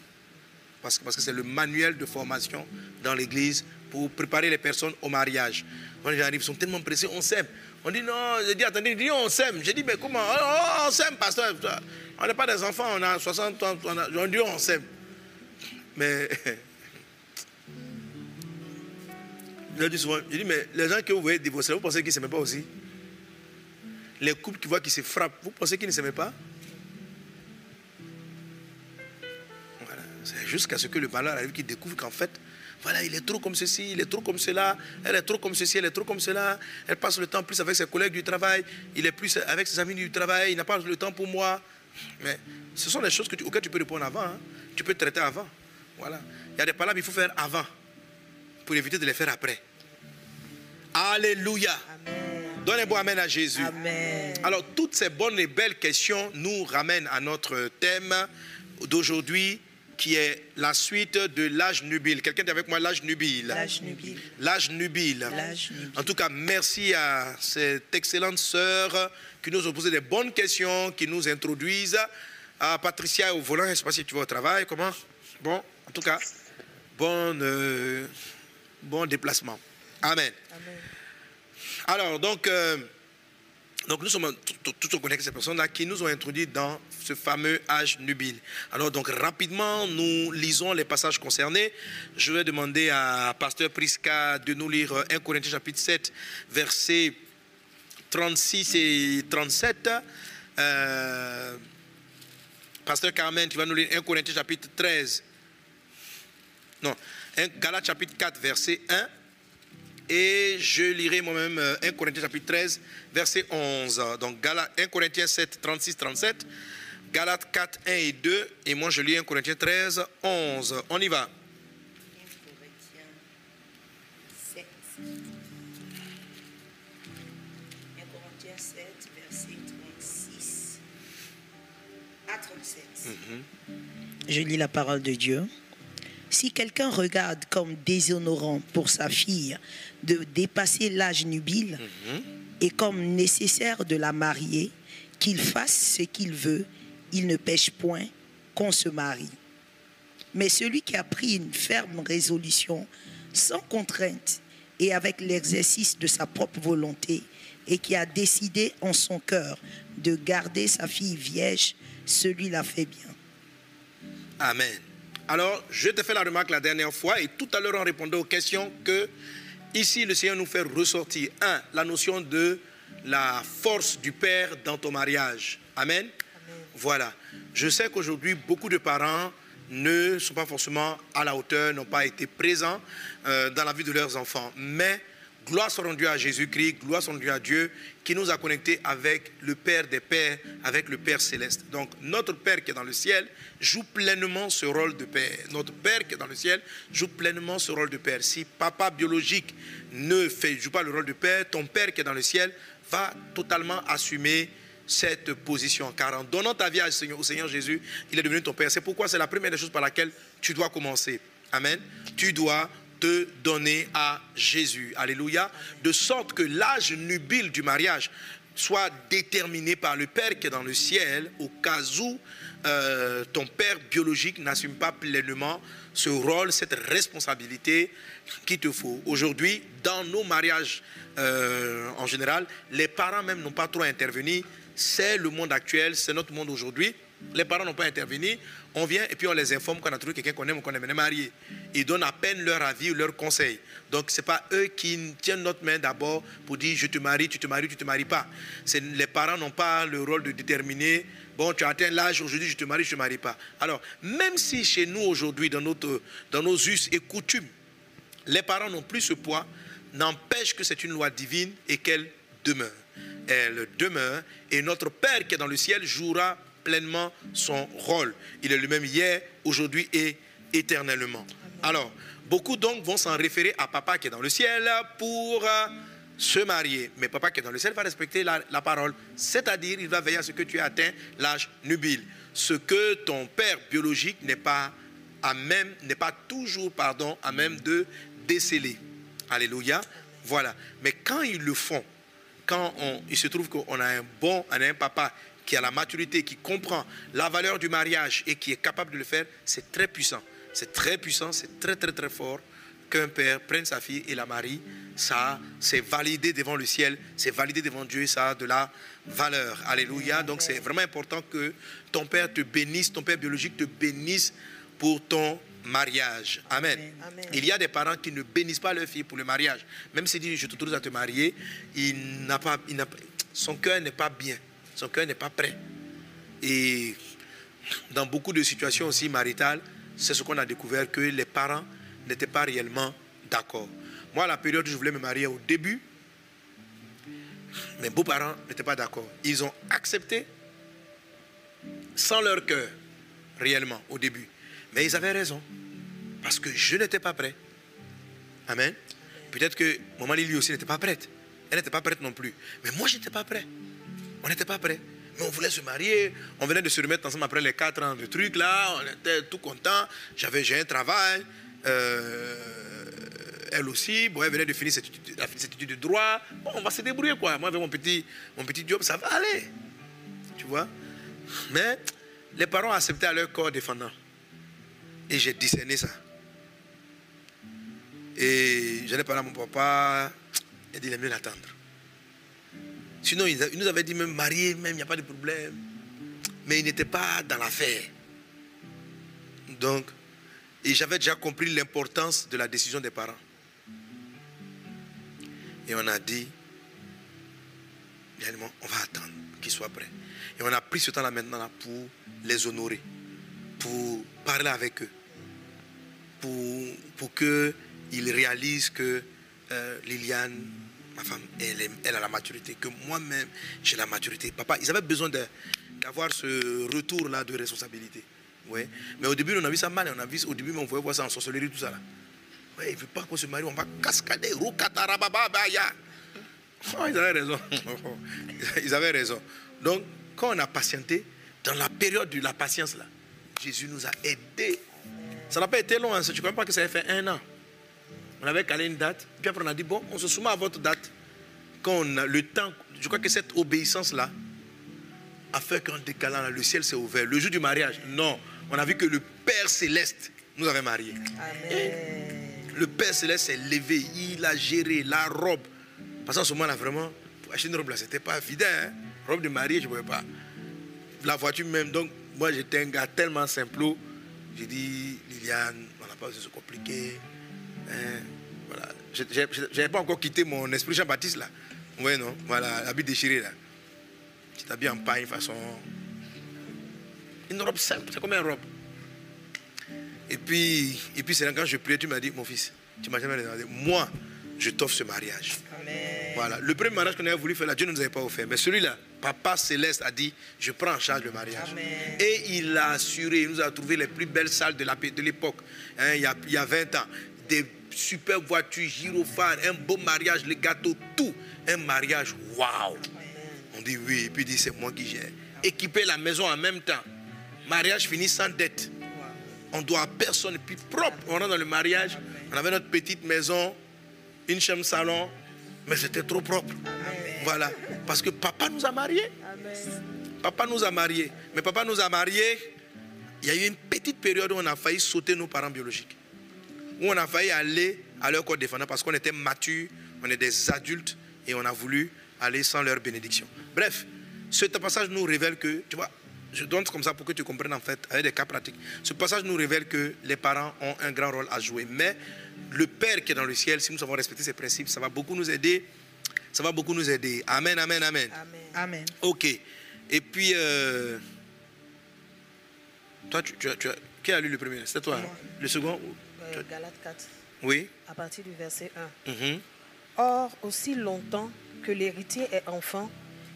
Parce, que c'est le manuel de formation dans l'église pour préparer les personnes au mariage. Quand ils arrivent, ils sont tellement pressés, on s'aime. On dit non, je dis attendez, dit on s'aime. J'ai dit mais comment? Oh, oh, On s'aime, pasteur. On n'est pas des enfants, on a 60 ans, on, a, on dit on s'aime. Mais <laughs> Je dis souvent, je dis, mais les gens que vous voyez divorcer, vous pensez qu'ils ne s'aimaient pas aussi? Les couples qui voient qu'ils se frappent, vous pensez qu'ils ne s'aimaient pas? Voilà. C'est jusqu'à ce que le malheur arrive qu'ils découvrent qu'en fait, voilà, il est trop comme ceci, il est trop comme cela, elle est trop comme ceci, elle est trop comme cela, elle passe le temps plus avec ses collègues du travail, il est plus avec ses amis du travail, il n'a pas le temps pour moi. Mais ce sont des choses tu, auxquelles tu peux répondre avant, hein. tu peux traiter avant. Voilà. Il y a des palabres qu'il faut faire avant pour éviter de les faire après. Alléluia. Donnez un bon amen à Jésus. Alors, toutes ces bonnes et belles questions nous ramènent à notre thème d'aujourd'hui qui est la suite de l'âge nubile. Quelqu'un dit avec moi l'âge nubile. L'âge nubile. L'âge nubile. En tout cas, merci à cette excellente sœur qui nous a posé des bonnes questions, qui nous introduisent. À Patricia au volant, je ne sais pas si tu vas au travail, comment? Bon, en tout cas, bon, euh, bon déplacement. Amen. Amen. Alors, donc, euh, donc nous sommes tous connectés ces personnes-là qui nous ont introduits dans ce fameux âge nubile. Alors, donc, rapidement, nous lisons les passages concernés. Je vais demander à Pasteur Prisca de nous lire 1 Corinthiens chapitre 7, versets 36 et 37. Euh, Pasteur Carmen, tu vas nous lire 1 Corinthiens chapitre 13. Non, 1 Galates chapitre 4, verset 1 et je lirai moi-même 1 euh, Corinthiens chapitre 13, verset 11. Donc 1 Corinthiens 7, 36, 37. Galates 4, 1 et 2. Et moi je lis 1 Corinthiens 13, 11. On y va. 1 Corinthiens 7. 1 Corinthiens 7, verset 36 à 37. Mhm. Je lis la parole de Dieu. Si quelqu'un regarde comme déshonorant pour sa fille de dépasser l'âge nubile mhm. et comme nécessaire de la marier, qu'il fasse ce qu'il veut, il ne pêche point qu'on se marie. Mais celui qui a pris une ferme résolution, sans contrainte et avec l'exercice de sa propre volonté, et qui a décidé en son cœur de garder sa fille vierge, celui la fait bien. Amen. Alors, je te fais la remarque la dernière fois et tout à l'heure en répondant aux questions que ici le Seigneur nous fait ressortir, un, la notion de la force du Père dans ton mariage. Amen. Voilà. Je sais qu'aujourd'hui, beaucoup de parents ne sont pas forcément à la hauteur, n'ont pas été présents euh, dans la vie de leurs enfants. Mais Gloire soit rendue à Jésus-Christ, gloire soit rendue à Dieu qui nous a connectés avec le Père des Pères, avec le Père céleste. Donc notre Père qui est dans le ciel joue pleinement ce rôle de Père. Notre Père qui est dans le ciel joue pleinement ce rôle de Père. Si papa biologique ne joue pas le rôle de Père, ton Père qui est dans le ciel va totalement assumer cette position. Car en donnant ta vie au Seigneur Jésus, il est devenu ton Père. C'est pourquoi c'est la première des choses par laquelle tu dois commencer. Amen. Tu dois de donner à Jésus. Alléluia. De sorte que l'âge nubile du mariage soit déterminé par le Père qui est dans le ciel au cas où euh, ton Père biologique n'assume pas pleinement ce rôle, cette responsabilité qu'il te faut. Aujourd'hui, dans nos mariages euh, en général, les parents même n'ont pas trop intervenu. C'est le monde actuel, c'est notre monde aujourd'hui. Les parents n'ont pas intervenu. On vient et puis on les informe qu'on a trouvé quelqu'un qu'on aime ou qu'on aime marier. Ils donnent à peine leur avis ou leur conseil. Donc ce n'est pas eux qui tiennent notre main d'abord pour dire je te marie, tu te maries, tu te maries pas. Les parents n'ont pas le rôle de déterminer bon, tu as atteint l'âge, aujourd'hui je te marie, je ne te marie pas. Alors, même si chez nous aujourd'hui, dans, dans nos us et coutumes, les parents n'ont plus ce poids, n'empêche que c'est une loi divine et qu'elle demeure. Elle demeure et notre Père qui est dans le ciel jouera pleinement son rôle. Il est lui-même hier, aujourd'hui et éternellement. Alors, beaucoup donc vont s'en référer à papa qui est dans le ciel pour euh, se marier. Mais papa qui est dans le ciel va respecter la, parole, c'est-à-dire il va veiller à ce que tu aies atteint l'âge nubile. Ce que ton père biologique n'est pas à même, n'est pas toujours, pardon, à même de déceler. Alléluia. Voilà. Mais quand ils le font, quand on, il se trouve qu'on a un bon, on a un papa qui a la maturité, qui comprend la valeur du mariage et qui est capable de le faire, c'est très puissant. C'est très puissant, c'est très très très fort qu'un père prenne sa fille et la marie. Ça, c'est validé devant le ciel, c'est validé devant Dieu, ça a de la valeur. Alléluia. Donc c'est vraiment important que ton père te bénisse, ton père biologique te bénisse pour ton mariage. Amen. Il y a des parents qui ne bénissent pas leur fille pour le mariage. Même s'il dit je te t'autorise à te marier, il n'a pas, il son cœur n'est pas bien. Son cœur n'est pas prêt. Et dans beaucoup de situations aussi maritales, c'est ce qu'on a découvert que les parents n'étaient pas réellement d'accord. Moi, à la période où je voulais me marier au début, mes beaux-parents n'étaient pas d'accord. Ils ont accepté sans leur cœur, réellement, au début. Mais ils avaient raison. Parce que je n'étais pas prêt. Amen. Peut-être que maman Lily aussi n'était pas prête. Elle n'était pas prête non plus. Mais moi, je n'étais pas prêt. On n'était pas prêt. Mais on voulait se marier. On venait de se remettre ensemble après les quatre ans de trucs là. On était tout contents. J'avais, j'ai un travail. Euh, elle aussi. Bon, elle venait de finir cette étude, de droit. Bon, on va se débrouiller quoi. Moi, avec mon petit, mon petit job, ça va aller. Tu vois? Mais les parents acceptaient à leur corps défendant. Et j'ai discerné ça. Et j'allais parler à mon papa. Il dit, il est mieux d'attendre. Sinon, il nous avait dit même marié, même, il n'y a pas de problème. Mais il n'était pas dans l'affaire. Donc, et j'avais déjà compris l'importance de la décision des parents. Et on a dit, on va attendre qu'ils soient prêts. Et on a pris ce temps-là maintenant pour les honorer, pour parler avec eux, pour, pour qu'ils réalisent que euh, Liliane, ma femme, elle, elle, a la maturité, que moi-même, j'ai la maturité. Papa, ils avaient besoin d'avoir ce retour-là de responsabilité. Ouais. Mais au début, on a vu ça mal. On a vu, au début, on pouvait voir ça en sorcellerie, tout ça. Là. Ouais, il ne veut pas qu'on se marie, on va cascader. Oh, ils avaient raison. <laughs> Ils avaient raison. Donc, quand on a patienté, dans la période de la patience, là, Jésus nous a aidés. Ça n'a pas été long, hein. tu ne crois pas que ça a fait un an? On avait calé une date, puis après on a dit, bon, on se soumet à votre date. Quand on a le temps, je crois que cette obéissance-là a fait qu'en décalant, le ciel s'est ouvert. Le jour du mariage, non, on a vu que le Père céleste nous avait mariés. Le Père céleste s'est levé, il a géré la robe. Parce qu'en ce moment-là, vraiment, pour acheter une robe, là, c'était pas fidèle. Hein. Robe de mariée, je ne pouvais pas. La voiture même, donc, moi, j'étais un gars tellement simple. J'ai dit, Liliane, on n'a pas besoin de se compliquer. Hein, voilà. Je n'avais pas encore quitté mon esprit Jean-Baptiste, là. Oui, non, voilà, l'habit déchiré, là. Tu t'habilles en paille, façon. Une robe simple, c'est comme une robe. Et puis, et puis c'est là quand je priais, tu m'as dit, mon fils, tu m'as jamais demandé, moi, je t'offre ce mariage. Voilà. Le premier mariage qu'on avait voulu faire là, Dieu ne nous avait pas offert. Mais celui-là, Papa Céleste a dit, je prends en charge le mariage. Et il a assuré, il nous a trouvé les plus belles salles de l'époque, hein, il, y a, il y a 20 ans. Des super voitures, gyrophares, un beau mariage, les gâteaux, tout. Un mariage, waouh. On dit oui, et puis il dit, c'est moi qui gère. Équiper la maison en même temps. Mariage fini sans dette. On doit à personne. Et puis propre, on rentre dans le mariage. On avait notre petite maison, une chambre salon, mais c'était trop propre. Voilà. Parce que papa nous a mariés. Papa nous a mariés. Mais papa nous a mariés. Il y a eu une petite période où on a failli sauter nos parents biologiques. Où on a failli aller à leur corps défendant parce qu'on était matures, on est des adultes et on a voulu aller sans leur bénédiction. Bref, ce passage nous révèle que, tu vois, je donne comme ça pour que tu comprennes en fait, avec des cas pratiques. Ce passage nous révèle que les parents ont un grand rôle à jouer. Mais le Père qui est dans le ciel, si nous savons respecter ces principes, ça va beaucoup nous aider. Ça va beaucoup nous aider. Amen, amen, amen. Amen. Ok. Et puis, euh, toi, tu, tu, tu, qui a lu le premier? C'est toi. Hein? Le second euh, Galate 4. Oui. À partir du verset 1. Mm-hmm. Or, aussi longtemps que l'héritier est enfant,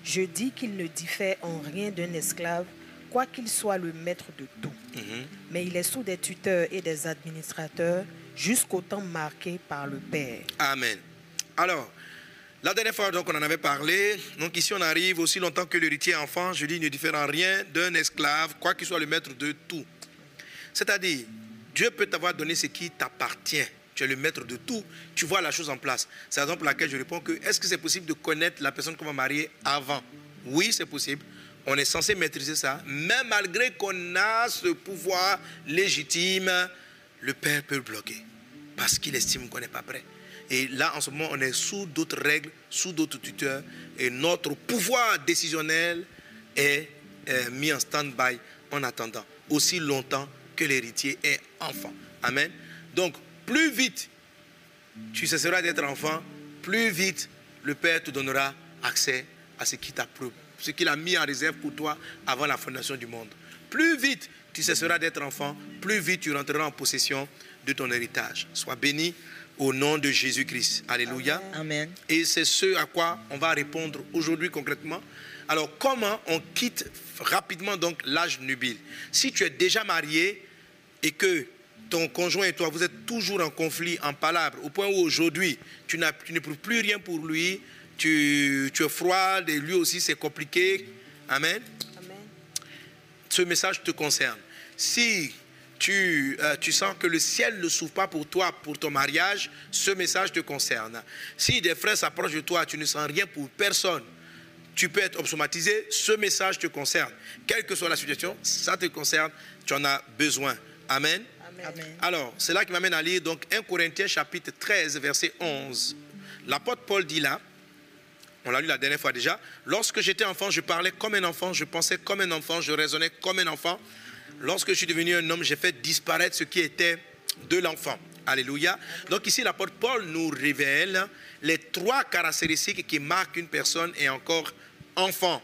je dis qu'il ne diffère en rien d'un esclave quoi qu'il soit le maître de tout. Mhm. Mais il est sous des tuteurs et des administrateurs jusqu'au temps marqué par le Père. Amen. Alors, la dernière fois, donc, on en avait parlé. Donc, ici, on arrive aussi longtemps que l'héritier enfant, je dis, ne diffère en rien d'un esclave, quoi qu'il soit le maître de tout. C'est-à-dire, Dieu peut t'avoir donné ce qui t'appartient. Tu es le maître de tout. Tu vois la chose en place. C'est la raison pour laquelle je réponds que est-ce que c'est possible de connaître la personne qu'on va marier avant? Oui, c'est possible. On est censé maîtriser ça. Mais malgré qu'on a ce pouvoir légitime, le Père peut le bloquer. Parce qu'il estime qu'on n'est pas prêt. Et là, en ce moment, on est sous d'autres règles, sous d'autres tuteurs. Et notre pouvoir décisionnel est, mis en stand-by en attendant. Aussi longtemps que l'héritier est enfant. Amen. Donc, plus vite tu cesseras d'être enfant, plus vite le Père te donnera accès à ce qui t'a ce qu'il a mis en réserve pour toi avant la fondation du monde. plus vite tu cesseras d'être enfant, plus vite tu rentreras en possession de ton héritage. Sois béni au nom de Jésus-Christ. Alléluia. Amen. Et c'est ce à quoi on va répondre aujourd'hui concrètement. Alors, comment on quitte rapidement donc l'âge nubile? Si tu es déjà marié et que ton conjoint et toi, vous êtes toujours en conflit, en palabre, au point où aujourd'hui, tu, n'éprouves plus rien pour lui, tu, tu es froid, et lui aussi c'est compliqué. Amen. Amen. Ce message te concerne. Si tu, euh, tu, sens que le ciel ne s'ouvre pas pour toi, pour ton mariage, ce message te concerne. Si des frères s'approchent de toi, tu ne sens rien pour personne, tu peux être obsomatisé, ce message te concerne. Quelle que soit la situation, ça te concerne, tu en as besoin. Amen. Alors, c'est là qui m'amène à lire donc 1 Corinthiens chapitre 13, verset 11. L'apôtre Paul dit là, on l'a lu la dernière fois déjà, lorsque j'étais enfant, je parlais comme un enfant, je pensais comme un enfant, je raisonnais comme un enfant. Lorsque je suis devenu un homme, j'ai fait disparaître ce qui était de l'enfant. Alléluia. Donc ici, l'apôtre Paul nous révèle les trois caractéristiques qui marquent une personne et encore enfant.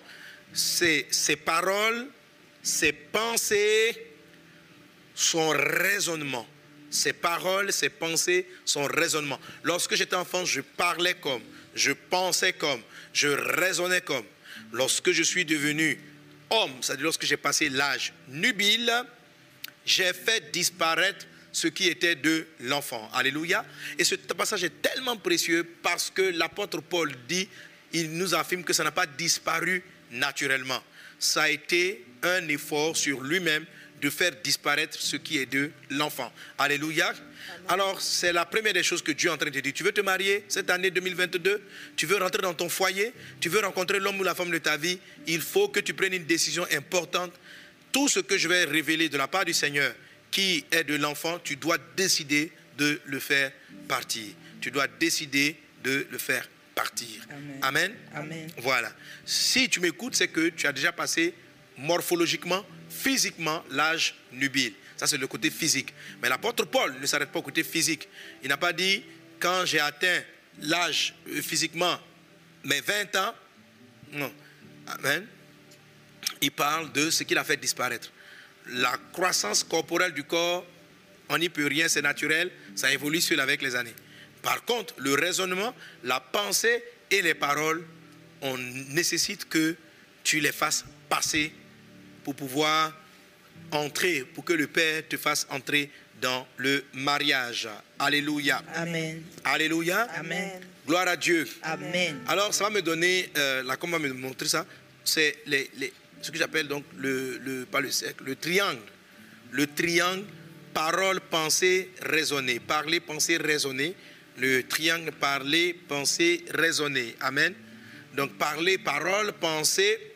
C'est ses paroles, ses pensées, son raisonnement. Ses paroles, ses pensées, son raisonnement. Lorsque j'étais enfant, je parlais comme, je pensais comme, je raisonnais comme. Lorsque je suis devenu homme, c'est-à-dire lorsque j'ai passé l'âge nubile, j'ai fait disparaître ce qui était de l'enfant. Alléluia. Et ce passage est tellement précieux parce que l'apôtre Paul dit, il nous affirme que ça n'a pas disparu naturellement. Ça a été un effort sur lui-même de faire disparaître ce qui est de l'enfant. Alléluia. Alors, c'est la première des choses que Dieu est en train de dire. Tu veux te marier cette année 2022 Tu veux rentrer dans ton foyer? Tu veux rencontrer l'homme ou la femme de ta vie? Il faut que tu prennes une décision importante. Tout ce que je vais révéler de la part du Seigneur, qui est de l'enfant, tu dois décider de le faire partir. Tu dois décider de le faire partir. Amen? Amen. Voilà. Si tu m'écoutes, c'est que tu as déjà passé morphologiquement, physiquement l'âge nubile. Ça, c'est le côté physique. Mais l'apôtre Paul ne s'arrête pas au côté physique. Il n'a pas dit, quand j'ai atteint l'âge euh, physiquement, mes 20 ans, non. Amen. Il parle de ce qu'il a fait disparaître. La croissance corporelle du corps, on n'y peut rien, c'est naturel, ça évolue seul avec les années. Par contre, le raisonnement, la pensée et les paroles, on nécessite que tu les fasses passer pour pouvoir entrer, pour que le Père te fasse entrer dans le mariage. Alléluia. Amen. Alléluia. Amen. Gloire à Dieu. Amen. Alors, ça va me donner, euh, la, comment me montrer ça? C'est les, ce que j'appelle donc le, le, pas le cercle, le triangle. Le triangle parole, pensée, raisonner. Parler, penser, raisonner. Le triangle parler, penser, raisonner. Amen. Donc, parler, parole, penser,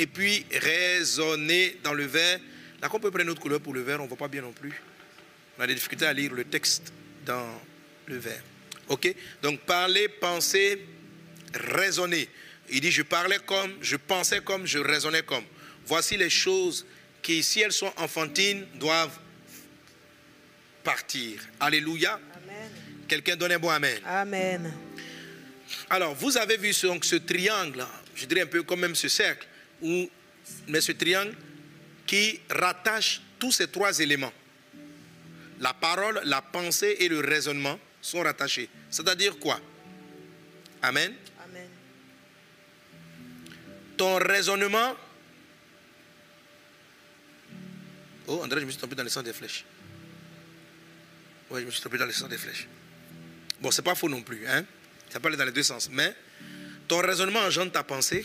et puis raisonner dans le verre. Là, qu'on peut prendre notre couleur pour le verre, on ne voit pas bien non plus. On a des difficultés à lire le texte dans le verre. OK? Donc, parler, penser, raisonner. Il dit, je parlais comme, je pensais comme, je raisonnais comme. Voici les choses qui, si elles sont enfantines, doivent partir. Alléluia. Quelqu'un donne un bon Amen. Amen. Alors, vous avez vu donc, ce triangle, je dirais un peu comme même ce cercle ou, ce triangle qui rattache tous ces trois éléments. La parole, la pensée et le raisonnement sont rattachés. C'est-à-dire quoi? Amen. Amen. Ton raisonnement. Oh, André, je me suis trompé dans le sens des flèches. Oui, je me suis trompé dans le sens des flèches. Bon, c'est pas faux non plus, hein. Ça peut aller dans les deux sens. Mais ton raisonnement engendre ta pensée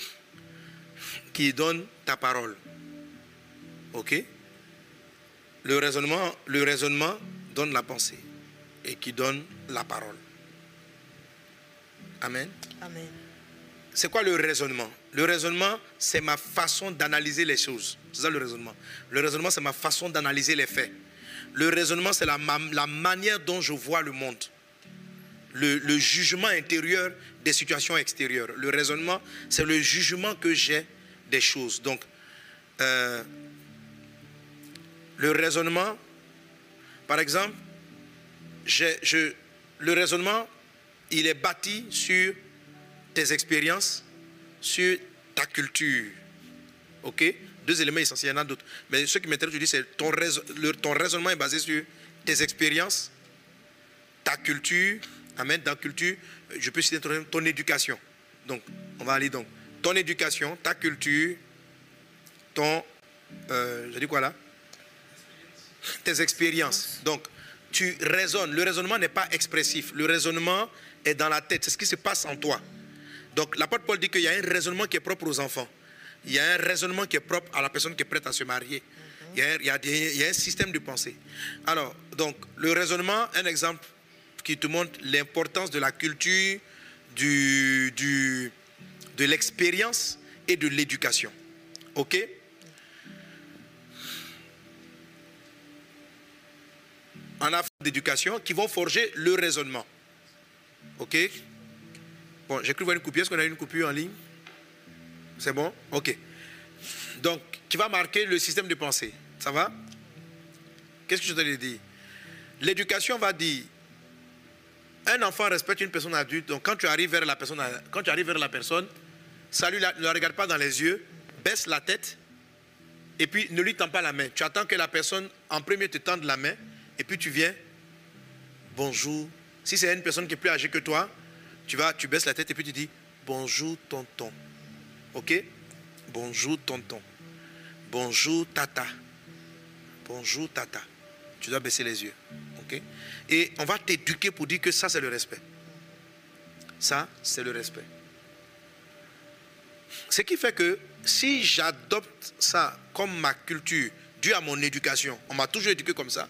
qui donne ta parole. OK? Le raisonnement, le raisonnement donne la pensée et qui donne la parole. Amen? Amen. C'est quoi le raisonnement? Le raisonnement, c'est ma façon d'analyser les choses. C'est ça le raisonnement. Le raisonnement, c'est ma façon d'analyser les faits. Le raisonnement, c'est la, la, manière dont je vois le monde. Le, jugement intérieur des situations extérieures. Le raisonnement, c'est le jugement que j'ai des choses. Donc, euh, le raisonnement, par exemple, le raisonnement, il est bâti sur tes expériences, sur ta culture. Ok? Deux éléments essentiels, il y en a d'autres. Mais ce qui m'intéresse, je dis, c'est ton raisonnement est basé sur tes expériences, ta culture, amen, ta culture, je peux citer ton, ton éducation. Donc, on va aller donc. Ton éducation, ta culture, ton. Euh, je dis quoi là? Tes expériences. Donc, tu raisonnes. Le raisonnement n'est pas expressif. Le raisonnement est dans la tête. C'est ce qui se passe en toi. Donc, l'apôtre Paul dit qu'il y a un raisonnement qui est propre aux enfants. Il y a un raisonnement qui est propre à la personne qui est prête à se marier. Il y a, il y a un système de pensée. Alors, donc, le raisonnement, un exemple qui te montre l'importance de la culture, du, du, de l'expérience et de l'éducation. OK? En affaires d'éducation qui vont forger le raisonnement. OK? Bon, j'ai cru voir une coupure. Est-ce qu'on a une coupure en ligne? C'est bon? OK. Donc, qui va marquer le système de pensée. Ça va? Qu'est-ce que je dois dire? L'éducation va dire un enfant respecte une personne adulte. Donc quand tu arrives vers la personne, quand tu arrives vers la personne, salut, ne la regarde pas dans les yeux, baisse la tête et puis ne lui tends pas la main. Tu attends que la personne en premier te tende la main et puis tu viens. Bonjour. Si c'est une personne qui est plus âgée que toi, tu vas, tu baisses la tête et puis tu dis bonjour tonton. Ok? Bonjour tonton. Bonjour tata. Bonjour tata. Tu dois baisser les yeux. Et on va t'éduquer pour dire que ça, c'est le respect. Ça, c'est le respect. Ce qui fait que si j'adopte ça comme ma culture, dû à mon éducation, on m'a toujours éduqué comme ça,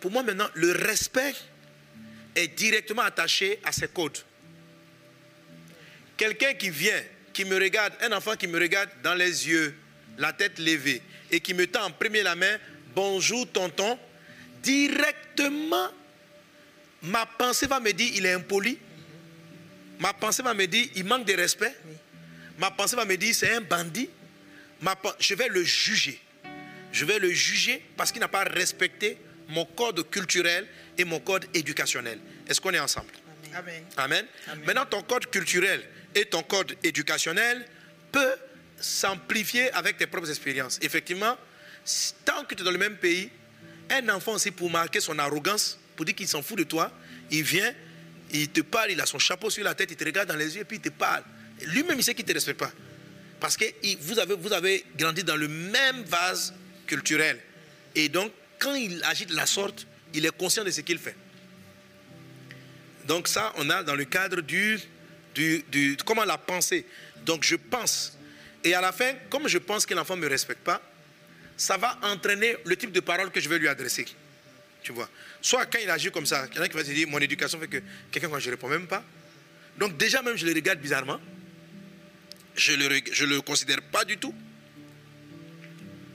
pour moi maintenant, le respect est directement attaché à ces codes. Quelqu'un qui vient, qui me regarde, un enfant qui me regarde dans les yeux, la tête levée, et qui me tend en premier la main, bonjour tonton, directement, ma pensée va me dire il est impoli. Ma pensée va me dire il manque de respect. Ma pensée va me dire c'est un bandit. Ma, je vais le juger. Je vais le juger parce qu'il n'a pas respecté mon code culturel et mon code éducationnel. Est-ce qu'on est ensemble? Amen. Amen. Maintenant, ton code culturel et ton code éducationnel peut s'amplifier avec tes propres expériences. Effectivement, tant que tu es dans le même pays, un enfant aussi pour marquer son arrogance, pour dire qu'il s'en fout de toi, il vient, il te parle, il a son chapeau sur la tête, il te regarde dans les yeux et puis il te parle. Lui-même, il sait qu'il ne te respecte pas. Parce que vous avez, vous avez grandi dans le même vase culturel. Et donc, quand il agit de la sorte, il est conscient de ce qu'il fait. Donc ça, on a dans le cadre du, du, du, comment la pensée. Donc je pense. Et à la fin, comme je pense que l'enfant ne me respecte pas, ça va entraîner le type de parole que je vais lui adresser. Tu vois. Soit quand il agit comme ça, il y en a qui va se dire, mon éducation fait que quelqu'un, quand je ne réponds même pas. Donc déjà même, je le regarde bizarrement. Je ne le, considère pas du tout.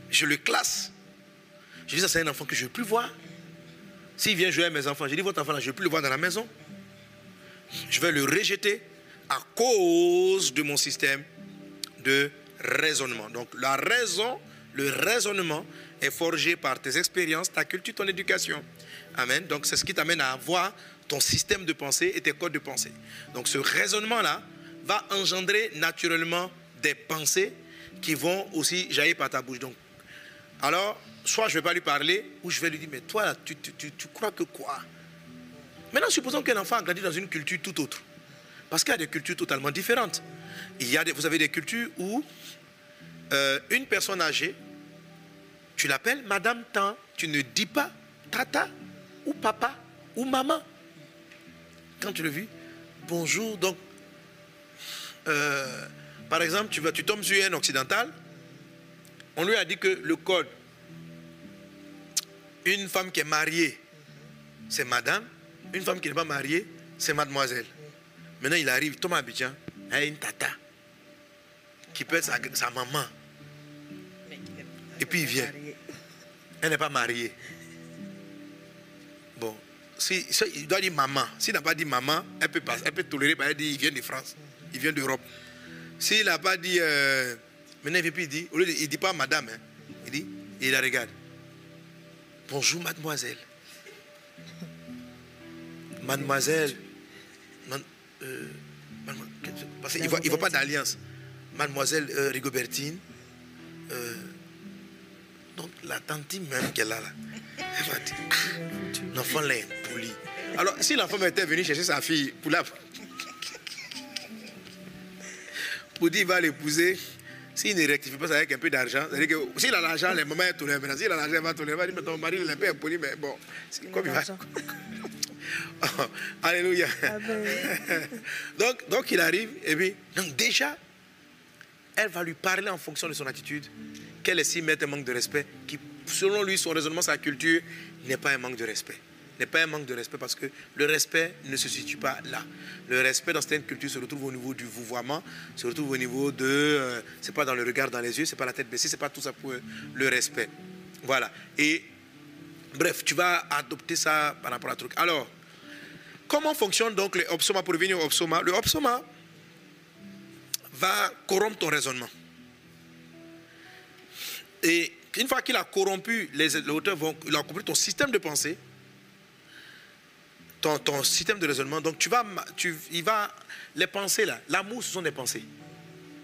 Je le classe. Je dis, ça c'est un enfant que je ne veux plus voir. S'il vient jouer à mes enfants, je dis, votre enfant là, je ne veux plus le voir dans la maison. Je vais le rejeter à cause de mon système de raisonnement. Donc la raison, le raisonnement est forgé par tes expériences, ta culture, ton éducation. Amen. Donc c'est ce qui t'amène à avoir ton système de pensée et tes codes de pensée. Donc ce raisonnement-là va engendrer naturellement des pensées qui vont aussi jaillir par ta bouche. Alors, soit je ne vais pas lui parler, ou je vais lui dire, mais toi, tu, tu, crois que quoi? Maintenant, supposons qu'un enfant a grandi dans une culture tout autre. Parce qu'il y a des cultures totalement différentes. Il y a vous avez des cultures où euh, une personne âgée tu l'appelles Madame Tan. Tu ne dis pas Tata ou Papa ou Maman. Quand tu le vis, bonjour. Donc, euh, par exemple, tu, vas, tu tombes sur un occidental. On lui a dit que le code, une femme qui est mariée, c'est madame. Une femme qui n'est pas mariée, c'est mademoiselle. Maintenant, il arrive, Thomas Abidjan, a une tata, qui peut être sa maman. Et puis il vient. Elle n'est pas mariée. Bon, si, il doit dire maman. S'il n'a pas dit maman, elle peut, passer, elle peut tolérer, elle dit il vient de France, il vient d'Europe. S'il n'a pas dit, euh, maintenant il il dit, il ne dit pas madame, hein. il dit, il la regarde. Bonjour mademoiselle. Mademoiselle. Euh, parce qu'il ne voit, pas d'alliance. Mademoiselle euh, Rigobertine. Donc la tantine même qu'elle a là, elle va dire, ah, l'enfant l'a impoli. Alors, si l'enfant était venu chercher sa fille pour la... Pour dire qu'il va l'épouser, s'il ne rectifie pas ça avec un peu d'argent, c'est-à-dire que s'il a l'argent, les moments est tourné. Maintenant, s'il a l'argent, il va tourner. Il va dire, mais ton mari, il est un peu impoli, mais bon, c'est comme il va. <laughs> alléluia. donc, donc, il arrive, et puis, donc déjà, elle va lui parler en fonction de son attitude, qu'elle estime être un manque de respect, qui, selon lui, son raisonnement, sa culture, n'est pas un manque de respect n'est pas un manque de respect parce que le respect ne se situe pas là. Le respect dans certaines cultures se retrouve au niveau du vouvoiement, se retrouve au niveau de. Euh, c'est pas dans le regard dans les yeux, c'est pas la tête baissée, c'est pas tout ça pour le respect. Voilà. Et bref, tu vas adopter ça par rapport à truc. Alors, comment fonctionne donc le opsoma pour revenir au opsoma? Le opsoma va corrompre ton raisonnement. Et une fois qu'il a corrompu, les auteurs vont, il a corrompu ton système de pensée, ton, système de raisonnement. Donc, tu vas, tu, il va, les pensées là, l'amour, ce sont des pensées.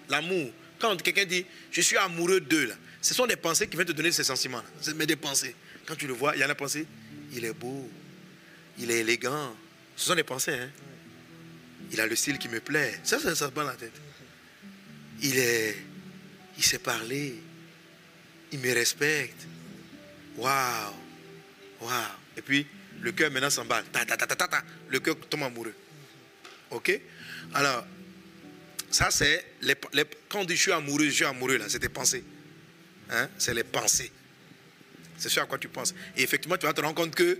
L'amour. Quand quelqu'un dit, je suis amoureux d'eux, là, ce sont des pensées qui viennent te donner ces sentiments. Mais des pensées. Quand tu le vois, il y a la pensée, il est beau, il est élégant. Ce sont des pensées. Hein? Il a le style qui me plaît. Ça, ça, ça se bat la tête. Il est, il sait parler. Il me respecte. Waouh, waouh. Et puis, le cœur maintenant s'emballe. Ta, ta, ta, ta, le cœur tombe amoureux. Ok? Alors, ça c'est, les, quand on dit je suis amoureux, je suis amoureux, là, c'est tes pensées. Hein? C'est les pensées. C'est ce à quoi tu penses. Et effectivement, tu vas te rendre compte que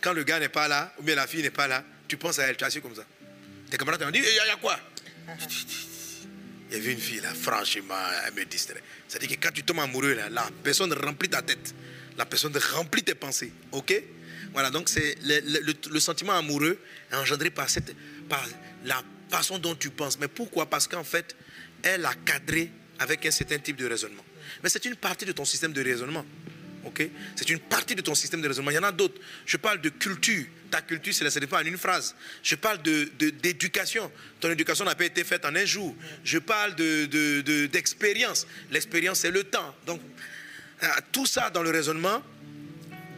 quand le gars n'est pas là, ou bien la fille n'est pas là, tu penses à elle, tu es comme ça. Tes camarades te disent, il y, a quoi? Il y avait une fille là, franchement, elle me distrait. C'est-à-dire que quand tu tombes amoureux, là, la personne remplit ta tête. La personne remplit tes pensées. Ok? Voilà, donc c'est le, sentiment amoureux est engendré par, cette, par la façon dont tu penses. Mais pourquoi? Parce qu'en fait, elle a cadré avec un certain type de raisonnement. Mais c'est une partie de ton système de raisonnement. C'est une partie de ton système de raisonnement. Il y en a d'autres. Je parle de culture. Ta culture, ce n'est pas en une phrase. Je parle d'éducation. De, ton éducation n'a pas été faite en un jour. Je parle d'expérience. De, L'expérience, c'est le temps. Donc, tout ça dans le raisonnement,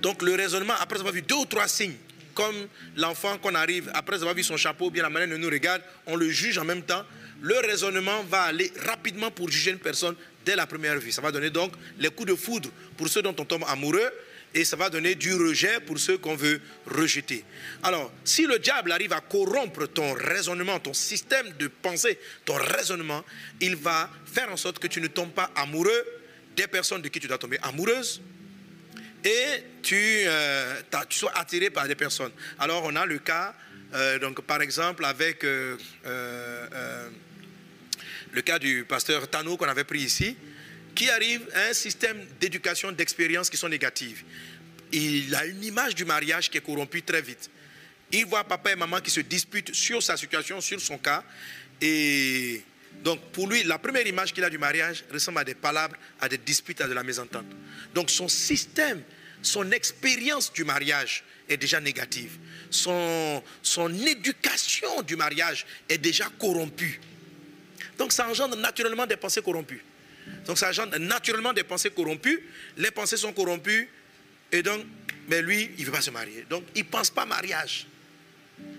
donc le raisonnement, après avoir vu deux ou trois signes, comme l'enfant qu'on arrive, après avoir vu son chapeau, bien la manière dont nous regarde, on le juge en même temps, le raisonnement va aller rapidement pour juger une personne dès la première vue. Ça va donner donc les coups de foudre pour ceux dont on tombe amoureux et ça va donner du rejet pour ceux qu'on veut rejeter. Alors, si le diable arrive à corrompre ton raisonnement, ton système de pensée, ton raisonnement, il va faire en sorte que tu ne tombes pas amoureux des personnes de qui tu dois tomber amoureuse, et tu, euh, sois attiré par des personnes. Alors on a le cas, euh, donc par exemple avec euh, le cas du pasteur Tano qu'on avait pris ici, qui arrive à un système d'éducation, d'expérience qui sont négatives. Il a une image du mariage qui est corrompue très vite. Il voit papa et maman qui se disputent sur sa situation, sur son cas. Et donc pour lui, la première image qu'il a du mariage ressemble à des palabres, à des disputes, à de la mésentente. Donc son système, son expérience du mariage est déjà négative. Son, son éducation du mariage est déjà corrompue. Donc ça engendre naturellement des pensées corrompues. Donc ça engendre naturellement des pensées corrompues. Les pensées sont corrompues. Et donc, mais lui, il ne veut pas se marier. Donc il ne pense pas mariage.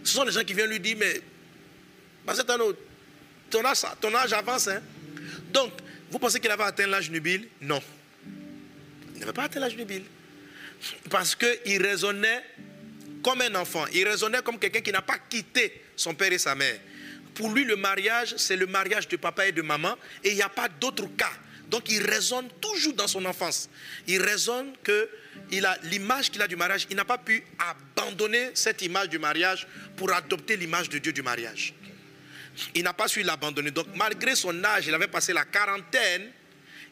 Ce sont les gens qui viennent lui dire, mais ton âge, ton âge avance. Hein? Donc, vous pensez qu'il avait atteint l'âge nubile Non. Il n'avait pas atteint l'âge nubile. Parce qu'il raisonnait comme un enfant. Il raisonnait comme quelqu'un qui n'a pas quitté son père et sa mère. Pour lui, le mariage, c'est le mariage de papa et de maman. Et il n'y a pas d'autre cas. Donc il raisonne toujours dans son enfance. Il raisonne que il a l'image qu'il a du mariage. Il n'a pas pu abandonner cette image du mariage pour adopter l'image de Dieu du mariage. Il n'a pas su l'abandonner. Donc malgré son âge, il avait passé la quarantaine,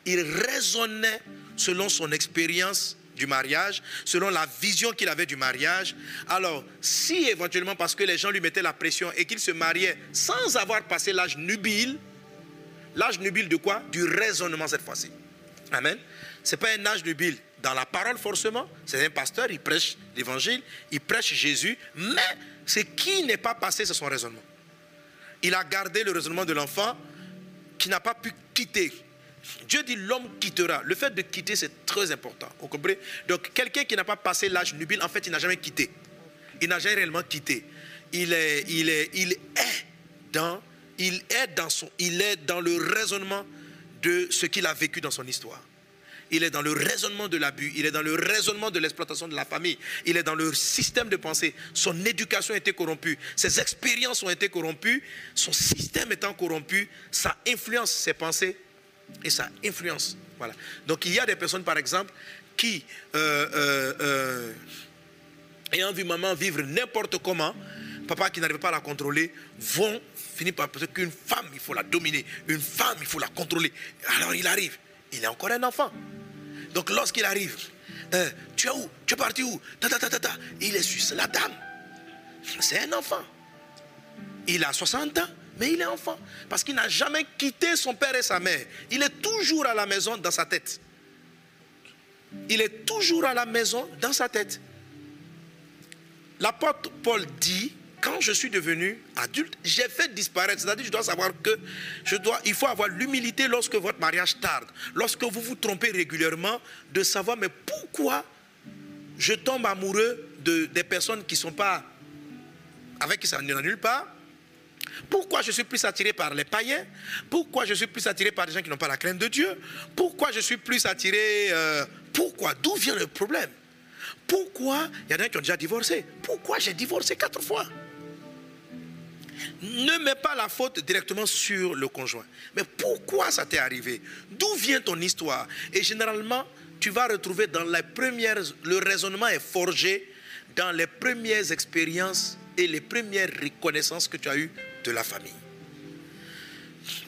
il raisonnait selon son expérience du mariage, selon la vision qu'il avait du mariage. Alors, si éventuellement, parce que les gens lui mettaient la pression et qu'il se mariait sans avoir passé l'âge nubile, l'âge nubile de quoi? Du raisonnement cette fois-ci. Amen. Ce n'est pas un âge nubile dans la parole forcément. C'est un pasteur, il prêche l'évangile, il prêche Jésus, mais ce qui n'est pas passé, c'est son raisonnement. Il a gardé le raisonnement de l'enfant qui n'a pas pu quitter Dieu dit l'homme quittera. Le fait de quitter, c'est très important. Vous comprenez? Donc, quelqu'un qui n'a pas passé l'âge nubile, en fait, il n'a jamais quitté. Il n'a jamais réellement quitté. Il est, il est, il est dans, il est dans son, il est dans le raisonnement de ce qu'il a vécu dans son histoire. Il est dans le raisonnement de l'abus, il est dans le raisonnement de l'exploitation de la famille, il est dans le système de pensée. Son éducation a été corrompue, ses expériences ont été corrompues, son système étant corrompu, ça influence ses pensées et ça influence. Voilà. Donc il y a des personnes, par exemple, qui, euh, euh, euh, ayant vu maman vivre n'importe comment, papa qui n'arrive pas à la contrôler, vont finir par penser qu'une femme, il faut la dominer, une femme, il faut la contrôler. Alors il arrive, il est encore un enfant. Donc lorsqu'il arrive, tu es où? Tu es parti où? Il est suisse, la dame. C'est un enfant. Il a 60 ans mais il est enfant. Parce qu'il n'a jamais quitté son père et sa mère. Il est toujours à la maison dans sa tête. Il est toujours à la maison dans sa tête. L'apôtre Paul dit, quand je suis devenu adulte, j'ai fait disparaître. C'est-à-dire, je dois savoir que je dois, il faut avoir l'humilité lorsque votre mariage tarde, lorsque vous vous trompez régulièrement, de savoir, mais pourquoi je tombe amoureux de, des personnes qui ne sont pas avec qui ça nulle part pourquoi je suis plus attiré par les païens? Pourquoi je suis plus attiré par des gens qui n'ont pas la crainte de Dieu? Pourquoi je suis plus attiré euh, Pourquoi? D'où vient le problème? Pourquoi? Il y en a qui ont déjà divorcé. Pourquoi j'ai divorcé quatre fois? Ne mets pas la faute directement sur le conjoint. Mais pourquoi ça t'est arrivé? D'où vient ton histoire? Et généralement, tu vas retrouver dans les premières, le raisonnement est forgé dans les premières expériences et les premières reconnaissances que tu as eues de la famille.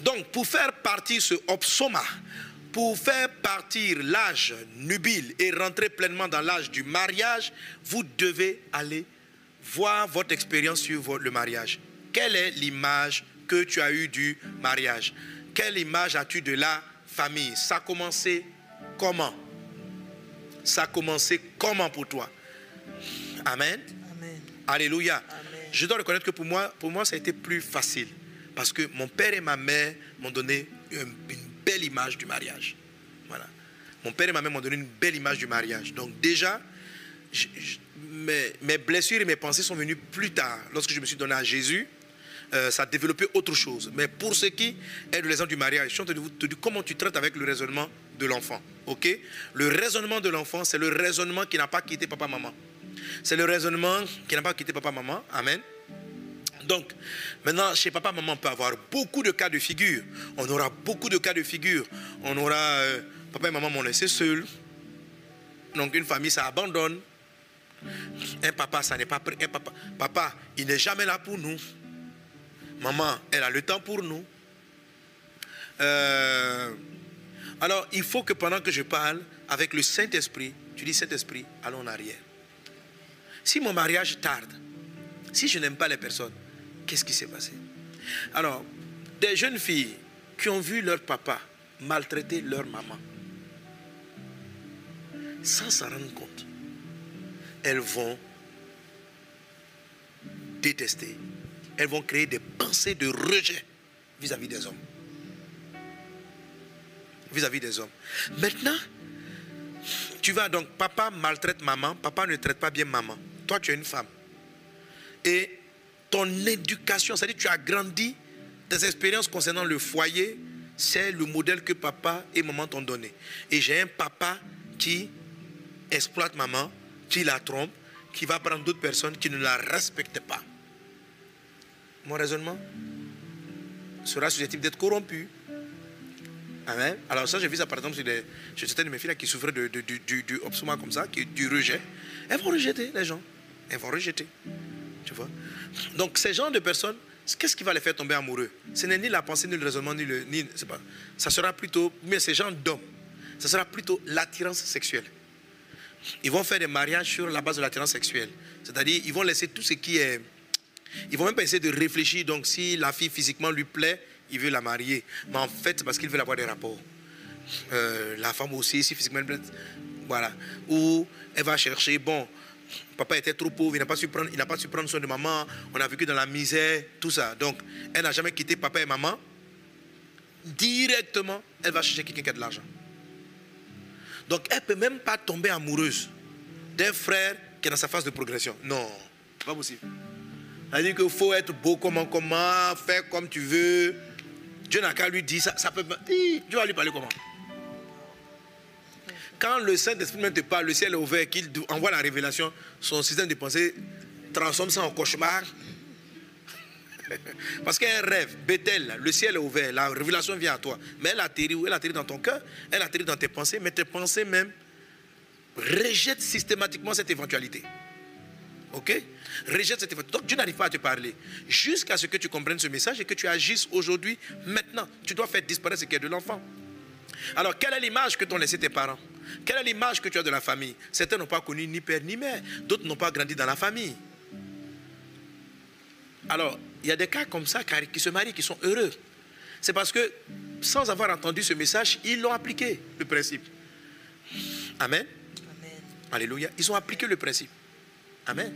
Donc, pour faire partir ce opsoma, pour faire partir l'âge nubile et rentrer pleinement dans l'âge du mariage, vous devez aller voir votre expérience sur le mariage. Quelle est l'image que tu as eue du mariage? Quelle image as-tu de la famille? Ça a commencé comment? Ça a commencé comment pour toi? Amen? Alléluia. Je dois reconnaître que pour moi, pour moi, ça a été plus facile. Parce que mon père et ma mère m'ont donné une, belle image du mariage. Voilà. Mon père et ma mère m'ont donné une belle image du mariage. Donc déjà, mes, blessures et mes pensées sont venues plus tard. Lorsque je me suis donné à Jésus, euh, ça a développé autre chose. Mais pour ce qui est de l'exemple du mariage, je suis en train de vous dire comment tu traites avec le raisonnement de l'enfant. Ok? Le raisonnement de l'enfant, c'est le raisonnement qui n'a pas quitté papa-maman. C'est le raisonnement qui n'a pas quitté papa-maman. Amen. Donc, maintenant, chez papa, maman, on peut avoir beaucoup de cas de figure. On aura beaucoup de cas de figure. On aura, euh, papa et maman m'ont laissé seul. Donc, une famille, ça abandonne. Un papa, ça n'est pas prêt. Un papa, papa, il n'est jamais là pour nous. Maman, elle a le temps pour nous. Euh, alors, il faut que pendant que je parle avec le Saint-Esprit, tu dis Saint-Esprit, allons en arrière. Si mon mariage tarde, si je n'aime pas les personnes, qu'est-ce qui s'est passé? Alors, des jeunes filles qui ont vu leur papa maltraiter leur maman, sans s'en rendre compte, elles vont détester, elles vont créer des pensées de rejet vis-à-vis des hommes. Vis-à-vis -vis des hommes. Maintenant, tu vas donc, papa maltraite maman, papa ne traite pas bien maman. Tu es une femme. Et ton éducation, c'est-à-dire tu as grandi, tes expériences concernant le foyer, c'est le modèle que papa et maman t'ont donné. Et j'ai un papa qui exploite maman, qui la trompe, qui va prendre d'autres personnes qui ne la respectent pas. Mon raisonnement sera susceptible d'être corrompu. Amen. Alors ça, je vis ça par exemple sur, des, certaines de mes filles qui souffraient de, du, du, du comme ça, qui, du rejet. Elles vont rejeter les gens elles vont rejeter. Tu vois Donc, ces gens de personnes, qu'est-ce qui va les faire tomber amoureux? Ce n'est ni la pensée, ni le raisonnement, ni le. Ni, pas, ça sera plutôt. Mais ces gens d'hommes, ça sera plutôt l'attirance sexuelle. Ils vont faire des mariages sur la base de l'attirance sexuelle. C'est-à-dire, ils vont laisser tout ce qui est. Ils vont même pas essayer de réfléchir. Donc, si la fille physiquement lui plaît, il veut la marier. Mais en fait, c'est parce qu'il veut avoir des rapports. Euh, la femme aussi, si physiquement elle plaît. Voilà. Ou elle va chercher, bon, Papa était trop pauvre, il n'a pas su prendre, pas su prendre soin de maman. On a vécu dans la misère, tout ça. Donc, elle n'a jamais quitté papa et maman. directement, elle va chercher quelqu'un qui a de l'argent. Donc elle ne peut même pas tomber amoureuse d'un frère qui est dans sa phase de progression. Non, pas possible. Dit qu'il faut être beau comment, comment, faire comme tu veux. Dieu n'a qu'à lui dire ça. ça peut... Dieu va lui parler comment? Quand le Saint-Esprit te parle, le ciel est ouvert, qu'il envoie la révélation, son système de pensée transforme ça en cauchemar. <laughs> Parce qu'un rêve, Bethel, le ciel est ouvert, la révélation vient à toi. Mais elle atterrit où? Elle atterrit dans ton cœur, elle atterrit dans tes pensées, mais tes pensées même rejettent systématiquement cette éventualité. Ok? Rejette cette éventualité. Donc Dieu n'arrive pas à te parler. Jusqu'à ce que tu comprennes ce message et que tu agisses aujourd'hui, maintenant. Tu dois faire disparaître ce qui est de l'enfant. Alors, quelle est l'image que t'ont laissé tes parents? Quelle est l'image que tu as de la famille? Certains n'ont pas connu ni père ni mère. D'autres n'ont pas grandi dans la famille. Alors, il y a des cas comme ça qui se marient, qui sont heureux. C'est parce que, sans avoir entendu ce message, ils l'ont appliqué, le principe. Amen. Alléluia. Ils ont appliqué le principe. Amen.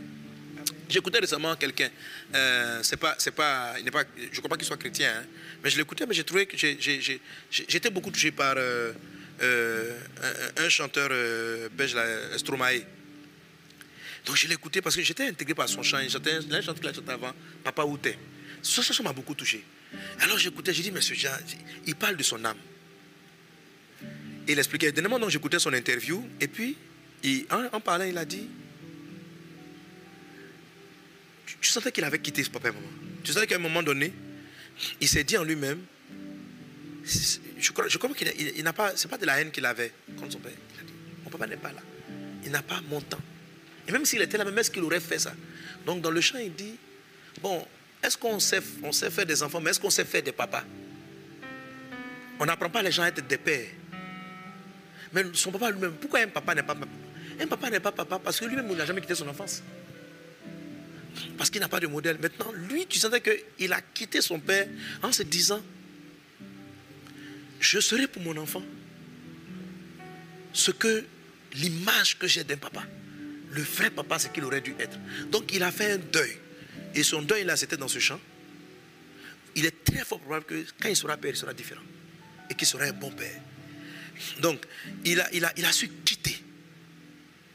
J'écoutais récemment quelqu'un, euh, c'est pas, c'est pas, il pas, je ne crois pas qu'il soit chrétien, hein, mais je l'écoutais, mais j'ai trouvé que j'étais beaucoup touché par euh, euh, un, chanteur belge, Stromae. Donc je l'écoutais parce que j'étais intégré par son chant. Chantait un chant qu'il a chanté avant, Papa Outé. Chant m'a beaucoup touché. Alors j'écoutais, j'ai dit, mais ce Jean, il parle de son âme. Il expliquait. Dernièrement, donc j'écoutais son interview. Et puis, en, parlant, il a dit tu, sentais qu'il avait quitté ce papa et maman. Tu sentais qu'à un moment donné, il s'est dit en lui-même je je crois qu'il il, n'a pas, c'est pas de la haine qu'il avait contre son père. Il mon papa n'est pas là. Il n'a pas mon temps. Et même s'il était là, même est-ce qu'il aurait fait ça? Donc dans le chant, il dit, bon, est-ce qu'on sait, faire des enfants, mais est-ce qu'on sait faire des papas? On n'apprend pas les gens à être des pères. Mais son papa lui-même, pourquoi un papa n'est pas papa? Un papa n'est pas papa parce que lui-même, il n'a jamais quitté son enfance. Parce qu'il n'a pas de modèle. Maintenant, lui, tu sentais qu'il a quitté son père en se disant, je serai pour mon enfant ce que l'image que j'ai d'un papa le vrai papa, c'est qu'il aurait dû être. Donc il a fait un deuil. Et son deuil là, c'était dans ce champ. Il est très fort probable que quand il sera père, il sera différent. Et qu'il sera un bon père. Donc, il a, il a, il a su quitter.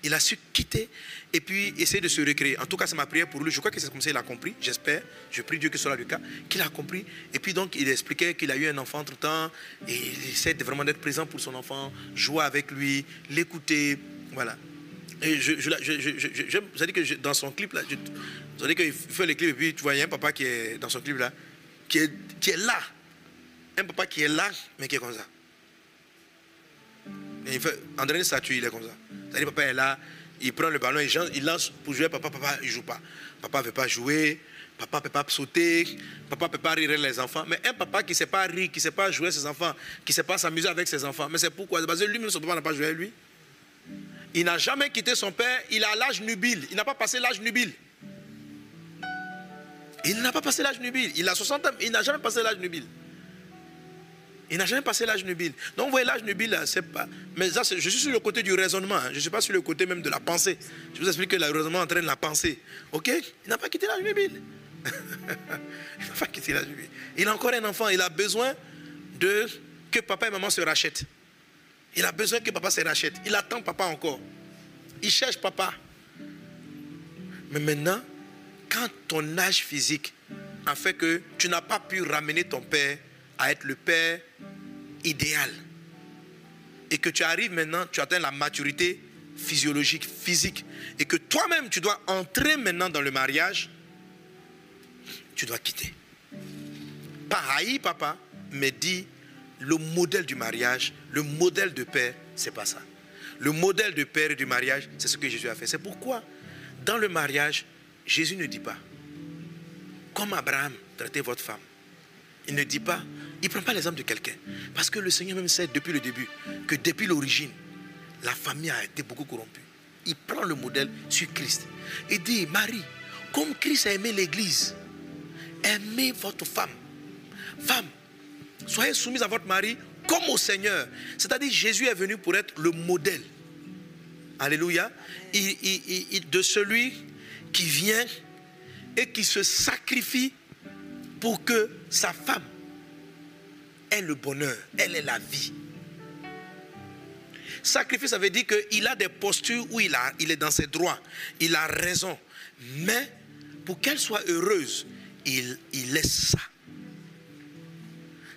Il a su quitter et puis essayer de se recréer. En tout cas, c'est ma prière pour lui. Je crois que c'est comme ça qu'il a compris. J'espère. Je prie Dieu que ce soit le cas. Qu'il a compris. Et puis donc, il expliquait qu'il a eu un enfant entre-temps. Et il essaie vraiment d'être présent pour son enfant, jouer avec lui, l'écouter. Voilà. Et je, je, je, dit que dans son clip, là, vous avez dit qu'il fait le clip et puis tu vois, il y a un papa qui est dans son clip là, qui est, là. Un papa qui est là, mais qui est comme ça. Et il fait, André statue, il est comme ça. C'est-à-dire, papa est là, il prend le ballon, il lance pour jouer, papa, papa, il ne joue pas. Papa ne veut pas jouer, papa ne peut pas sauter, papa ne peut pas rire les enfants. Mais un papa qui ne sait pas rire, qui ne sait pas jouer ses enfants, qui ne sait pas s'amuser avec ses enfants, mais c'est pourquoi? Parce que lui-même, son papa n'a pas joué lui. Il n'a jamais quitté son père. Il a l'âge nubile. Il n'a pas passé l'âge nubile. Il n'a pas passé l'âge nubile. Il a 60 ans. Il n'a jamais passé l'âge nubile. Il n'a jamais passé l'âge nubile. Donc, vous voyez, l'âge nubile, c'est pas. Mais ça, je suis sur le côté du raisonnement. Hein. Je ne suis pas sur le côté même de la pensée. Je vous explique que le raisonnement entraîne la pensée. OK? Il n'a pas quitté l'âge nubile. <laughs> il n'a pas quitté l'âge nubile. Il a encore un enfant. Il a besoin de que papa et maman se rachètent. Il a besoin que papa se rachète. Il attend papa encore. Il cherche papa. Mais maintenant, quand ton âge physique a fait que tu n'as pas pu ramener ton père à être le père idéal, et que tu arrives maintenant, tu atteins la maturité physiologique, physique, et que toi-même tu dois entrer maintenant dans le mariage, tu dois quitter. Pas haïr papa, mais dis le modèle du mariage, le modèle de père, c'est pas ça. Le modèle de père et du mariage, c'est ce que Jésus a fait. C'est pourquoi, dans le mariage, Jésus ne dit pas, comme Abraham, traitez votre femme. Il ne dit pas, il ne prend pas l'exemple de quelqu'un. Parce que le Seigneur même sait depuis le début que depuis l'origine, la famille a été beaucoup corrompue. Il prend le modèle sur Christ. Et dit, Marie, comme Christ a aimé l'Église, aimez votre femme. Femme, Soyez soumis à votre mari comme au Seigneur. C'est-à-dire Jésus est venu pour être le modèle. Alléluia. de celui qui vient et qui se sacrifie pour que sa femme est le bonheur, elle est la vie. Sacrifice, ça veut dire qu'il a des postures où il, a, il est dans ses droits, il a raison. Mais pour qu'elle soit heureuse, il, il laisse ça.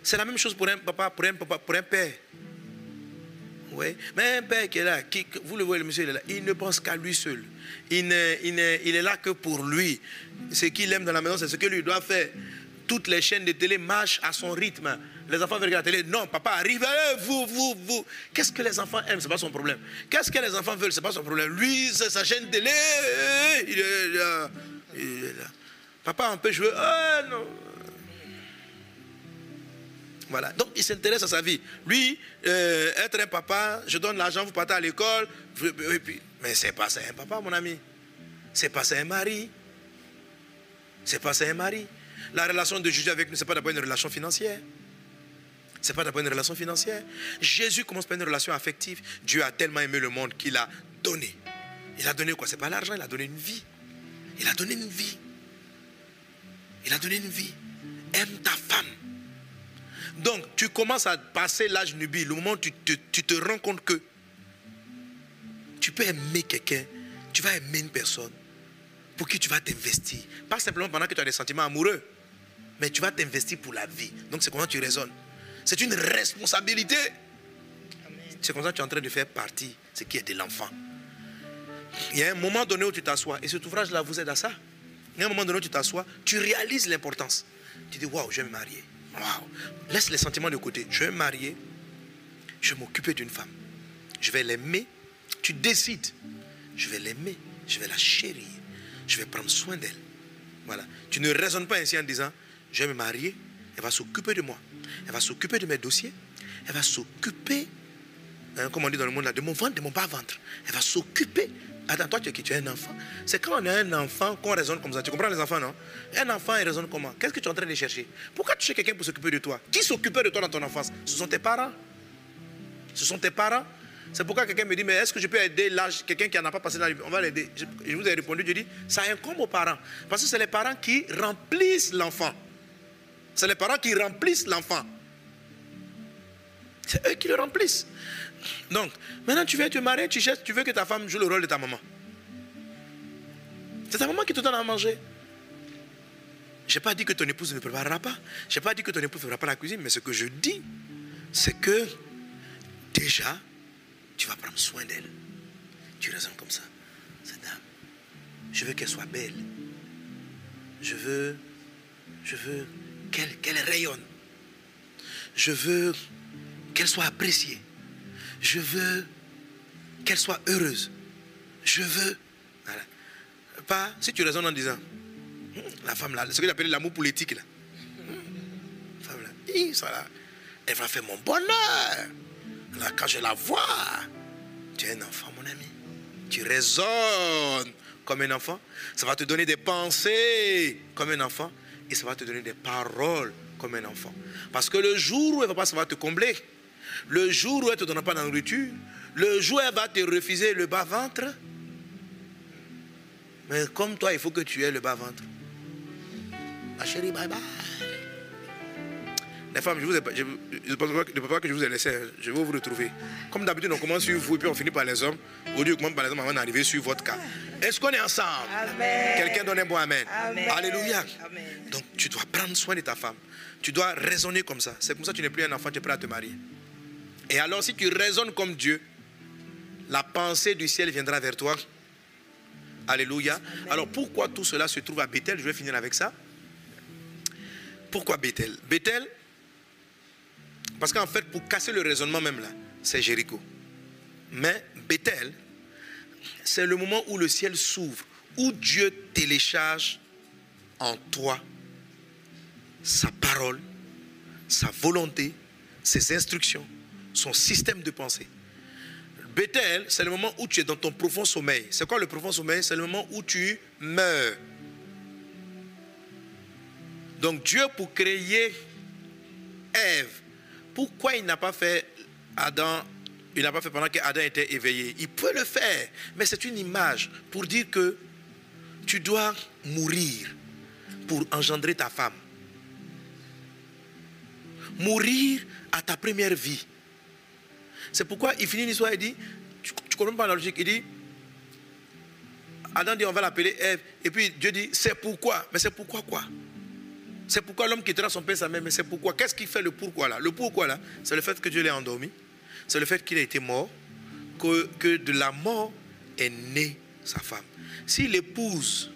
C'est la même chose pour un papa, pour un, papa, pour un père. Oui. Mais un père qui est là, qui, vous le voyez, le monsieur, il est là, il ne pense qu'à lui seul. Il, il, il est là que pour lui. Ce qu'il aime dans la maison, c'est ce que lui doit faire. Toutes les chaînes de télé marchent à son rythme. Les enfants veulent regarder la télé. Non, papa, arrive, vous, vous, vous. Qu'est-ce que les enfants aiment? Ce n'est pas son problème. Qu'est-ce que les enfants veulent? Ce n'est pas son problème. Lui, c'est sa chaîne télé. Il est là. Papa, on peut jouer. Ah non. Voilà. Donc, il s'intéresse à sa vie. Lui, euh, être un papa, je donne l'argent, vous partez à l'école. Mais c'est pas ça un papa, mon ami. C'est pas ça un mari. C'est pas ça un mari. La relation de Jésus avec nous, ce n'est pas d'abord une relation financière. Ce n'est pas d'abord une relation financière. Jésus commence par une relation affective. Dieu a tellement aimé le monde qu'il a donné. Il a donné quoi? Ce n'est pas l'argent, il a donné une vie. Il a donné une vie. Il a donné une vie. Aime ta femme. Donc, tu commences à passer l'âge nubile, le moment où tu te, tu te rends compte que tu peux aimer quelqu'un, tu vas aimer une personne pour qui tu vas t'investir. Pas simplement pendant que tu as des sentiments amoureux, mais tu vas t'investir pour la vie. Donc, c'est comment tu raisonnes. C'est une responsabilité. C'est comme ça que tu es en train de faire partie, ce qui est de l'enfant. Il y a un moment donné où tu t'assois, et cet ouvrage-là vous aide à ça. Il y a un moment donné où tu t'assois, tu réalises l'importance. Tu dis, waouh, je vais me marier. Waouh. Laisse les sentiments de côté. Je vais me marier. Je vais m'occuper d'une femme. Je vais l'aimer. Tu décides. Je vais l'aimer. Je vais la chérir. Je vais prendre soin d'elle. Voilà. Tu ne raisonnes pas ainsi en disant, je vais me marier. Elle va s'occuper de moi. Elle va s'occuper de mes dossiers. Elle va s'occuper, hein, comme on dit dans le monde là, de mon ventre, de mon bas-ventre. Elle va s'occuper Attends, toi, tu es qui? Tu es un enfant. C'est quand on a un enfant qu'on raisonne comme ça. Tu comprends les enfants, non? Un enfant, il raisonne comment? Qu'est-ce que tu es en train de chercher? Pourquoi tu cherches quelqu'un pour s'occuper de toi? Qui s'occupait de toi dans ton enfance? Ce sont tes parents. Ce sont tes parents. C'est pourquoi quelqu'un me dit, mais est-ce que je peux aider l'âge, quelqu'un qui n'en a pas passé dans On va l'aider. Je, je, vous ai répondu, je dis, ça incombe aux parents. Parce que c'est les parents qui remplissent l'enfant. C'est les parents qui remplissent l'enfant. C'est eux qui le remplissent. Donc, maintenant tu viens te marier, tu cherches, tu veux que ta femme joue le rôle de ta maman. C'est ta maman qui te donne à manger. Je n'ai pas dit que ton épouse ne préparera pas. Je n'ai pas dit que ton épouse ne fera pas la cuisine. Mais ce que je dis, c'est que déjà, tu vas prendre soin d'elle. Tu raisonnes comme ça. Cette dame, je veux qu'elle soit belle. Je veux, je veux qu'elle rayonne. Je veux qu'elle soit appréciée. Je veux qu'elle soit heureuse. Je veux. Pas si tu raisonnes en disant, la femme là, ce que j'appelle l'amour politique là. La femme là, ça là, elle va faire mon bonheur. Là, quand je la vois, tu es un enfant, mon ami. Tu raisonnes comme un enfant. Ça va te donner des pensées comme un enfant. Et ça va te donner des paroles comme un enfant. Parce que le jour où elle va pas, va te combler. Le jour où elle ne te donne pas de le jour où elle va te refuser le bas-ventre, mais comme toi, il faut que tu aies le bas-ventre. Ma chérie, bye bye. Les femmes, je ne pense pas que je vous ai laissé, je vais vous retrouver. Comme d'habitude, on commence sur vous et puis on finit par les hommes. Au lieu commence par les hommes avant d'arriver sur votre cas. Est-ce qu'on est ensemble? Quelqu'un donne un bon amen. amen. Alléluia. Donc tu dois prendre soin de ta femme. Tu dois raisonner comme ça. C'est comme ça que tu n'es plus un enfant, tu es prêt à te marier. Et alors, si tu raisonnes comme Dieu, la pensée du ciel viendra vers toi. Alléluia. Alors, pourquoi tout cela se trouve à Bethel? Je vais finir avec ça. Pourquoi Bethel? Bethel, parce qu'en fait, pour casser le raisonnement même là, c'est Jéricho. Mais Bethel, c'est le moment où le ciel s'ouvre, où Dieu télécharge en toi sa parole, sa volonté, ses instructions son système de pensée. Bethel, c'est le moment où tu es dans ton profond sommeil. C'est quoi le profond sommeil? C'est le moment où tu meurs. Donc Dieu, pour créer Ève, pourquoi il n'a pas fait Adam Il n'a pas fait pendant qu'Adam était éveillé? Il peut le faire, mais c'est une image pour dire que tu dois mourir pour engendrer ta femme. mourir à ta première vie. C'est pourquoi il finit l'histoire et dit, tu, tu comprends pas la logique, il dit, Adam dit on va l'appeler Ève. Et puis Dieu dit c'est pourquoi? Mais c'est pourquoi quoi? C'est pourquoi l'homme quittera son père sa mère. Mais c'est pourquoi Qu'est-ce qui fait le pourquoi là? Le pourquoi là, c'est le fait que Dieu l'ait endormi. C'est le fait qu'il a été mort. Que, que de la mort est née sa femme. Si l'épouse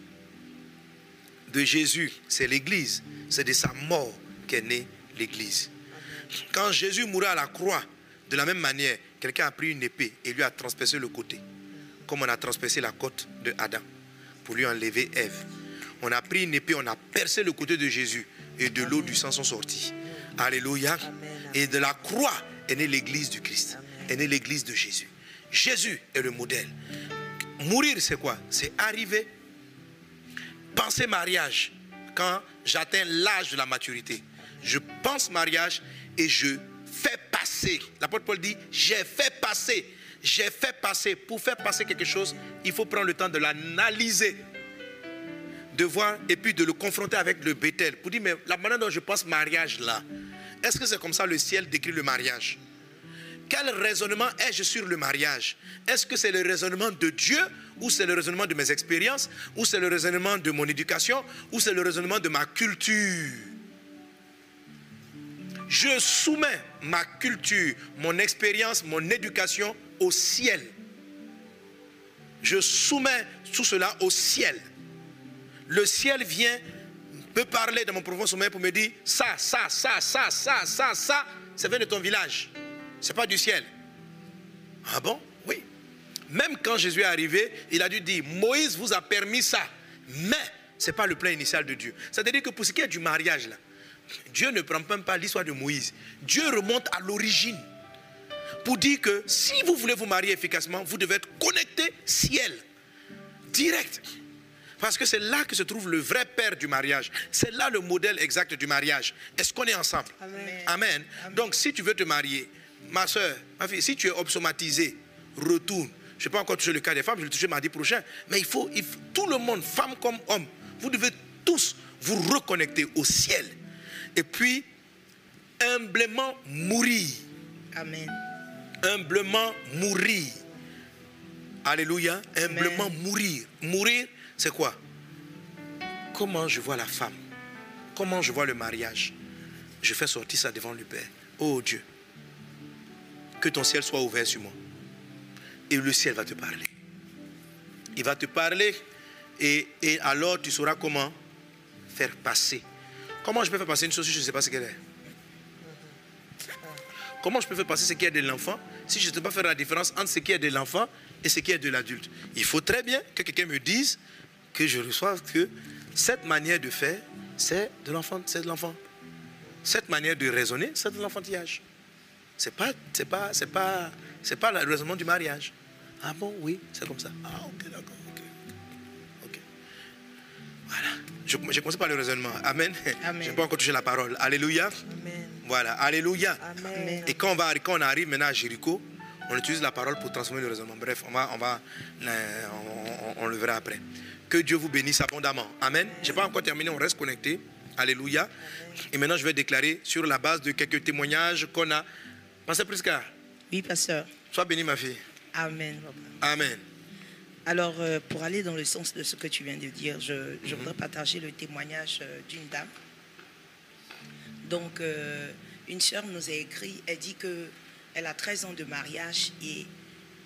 de Jésus, c'est l'Église, c'est de sa mort qu'est née l'Église. Quand Jésus mourait à la croix, de la même manière, quelqu'un a pris une épée et lui a transpercé le côté comme on a transpercé la côte de Adam pour lui enlever Ève. On a pris une épée, on a percé le côté de Jésus et de l'eau du sang sont sortis. Alléluia. Et de la croix est née l'église du Christ, est née l'église de Jésus. Jésus est le modèle. Mourir, c'est quoi? C'est arriver, penser mariage quand j'atteins l'âge de la maturité. Je pense mariage et je fais passer. L'apôtre Paul dit, j'ai fait passer j'ai fait passer, pour faire passer quelque chose, il faut prendre le temps de l'analyser, de voir et puis de le confronter avec le Bethel. Pour dire, mais la manière dont je pense mariage là, est-ce que c'est comme ça le ciel décrit le mariage? Quel raisonnement ai-je sur le mariage? Est-ce que c'est le raisonnement de Dieu ou c'est le raisonnement de mes expériences ou c'est le raisonnement de mon éducation ou c'est le raisonnement de ma culture? Je soumets ma culture, mon expérience, mon éducation au ciel. Je soumets tout cela au ciel. Le ciel vient me parler de mon profond sommeil pour me dire ça, ça, ça, ça, ça, ça, ça, ça vient de ton village. C'est pas du ciel. Ah bon? Oui. Même quand Jésus est arrivé, il a dû dire Moïse vous a permis ça, mais ce n'est pas le plan initial de Dieu. C'est-à-dire que pour ce qui est du mariage, là, Dieu ne prend même pas l'histoire de Moïse. Dieu remonte à l'origine pour dire que si vous voulez vous marier efficacement, vous devez être connecté ciel, direct. Parce que c'est là que se trouve le vrai père du mariage. C'est là le modèle exact du mariage. Est-ce qu'on est ensemble? Amen. Donc si tu veux te marier, ma soeur, ma fille, si tu es obsomatisé, retourne. Je ne vais pas encore toucher le cas des femmes, je vais le toucher mardi prochain. Mais il faut, il faut, tout le monde, femme comme homme, vous devez tous vous reconnecter au ciel. Et puis, humblement mourir. Amen humblement mourir. Alléluia. Humblement mourir. Mourir, c'est quoi? Comment je vois la femme? Comment je vois le mariage? Je fais sortir ça devant le Père. Oh Dieu, que ton ciel soit ouvert sur moi. Et le ciel va te parler. Il va te parler et, alors tu sauras comment faire passer. Comment je peux faire passer une chose si je ne sais pas ce qu'elle est? Comment je peux faire passer ce qui est de l'enfant si je ne sais pas faire la différence entre ce qui est de l'enfant et ce qui est de l'adulte? Il faut très bien que quelqu'un me dise que je reçoive que cette manière de faire, c'est de l'enfant, c'est de l'enfant. Cette manière de raisonner, c'est de l'enfantillage. C'est pas, c'est pas, c'est pas, c'est pas le raisonnement du mariage. Ah bon, oui, c'est comme ça. Ah ok, d'accord, ok, ok. Voilà. Je, je commence par le raisonnement. Amen. Amen. Je n'ai pas encore touché la parole. Alléluia. Amen. Voilà, Alléluia. Et quand on, va, quand on arrive maintenant à Jéricho, on utilise la parole pour transformer le raisonnement. Bref, on, va, on, va, on, le verra après. Que Dieu vous bénisse abondamment. Amen. Je n'ai pas encore terminé, on reste connecté. Alléluia. Et maintenant, je vais déclarer sur la base de quelques témoignages qu'on a. Pasteur Prisca. Oui, pasteur. Sois béni, ma fille. Amen. Amen. Alors, euh, pour aller dans le sens de ce que tu viens de dire, je, je voudrais partager le témoignage euh, d'une dame donc, euh, une sœur nous a écrit, elle dit qu'elle a 13 ans de mariage et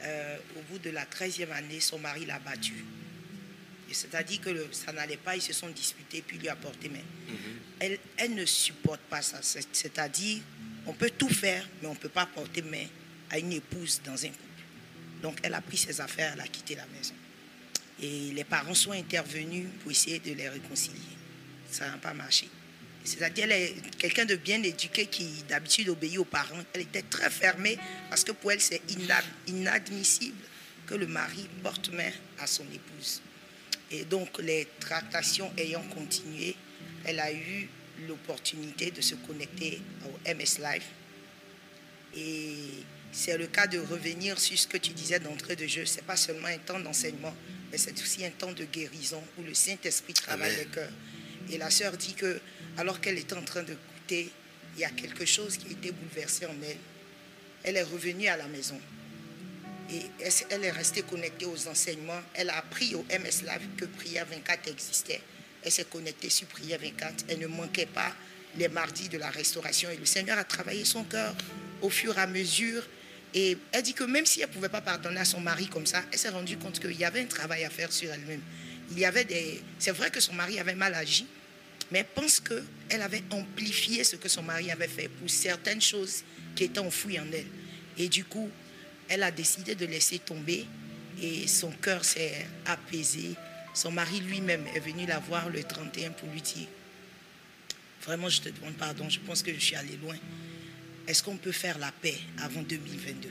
euh, au bout de la 13e année, son mari l'a battue. C'est-à-dire que ça n'allait pas, ils se sont disputés, puis lui a porté main. Mhm. elle, elle ne supporte pas ça. C'est-à-dire, on peut tout faire, mais on ne peut pas porter main à une épouse dans un couple. Donc, elle a pris ses affaires, elle a quitté la maison. Et les parents sont intervenus pour essayer de les réconcilier. Ça n'a pas marché. C'est-à-dire, elle est quelqu'un de bien éduqué qui d'habitude obéit aux parents. Elle était très fermée parce que pour elle, c'est inadmissible que le mari porte main à son épouse. Et donc, les tractations ayant continué, elle a eu l'opportunité de se connecter au MS Live. Et c'est le cas de revenir sur ce que tu disais d'entrée de jeu. Ce n'est pas seulement un temps d'enseignement, mais c'est aussi un temps de guérison où le Saint-Esprit travaille le cœur. Et la sœur dit que alors qu'elle était en train de goûter il y a quelque chose qui a été bouleversé en elle. Elle est revenue à la maison. Et elle est restée connectée aux enseignements. Elle a appris au MS Live que Prière 24 existait. Elle s'est connectée sur Prière 24. Elle ne manquait pas les mardis de la restauration. Et le Seigneur a travaillé son cœur au fur et à mesure. Et elle dit que même si elle ne pouvait pas pardonner à son mari comme ça, elle s'est rendue compte qu'il y avait un travail à faire sur elle-même. Il y avait des... C'est vrai que son mari avait mal agi, mais elle pense qu'elle avait amplifié ce que son mari avait fait pour certaines choses qui étaient enfouies en elle. Et du coup, elle a décidé de laisser tomber et son cœur s'est apaisé. Son mari lui-même est venu la voir le 31 pour lui dire, vraiment je te demande pardon, je pense que je suis allé loin. Est-ce qu'on peut faire la paix avant 2022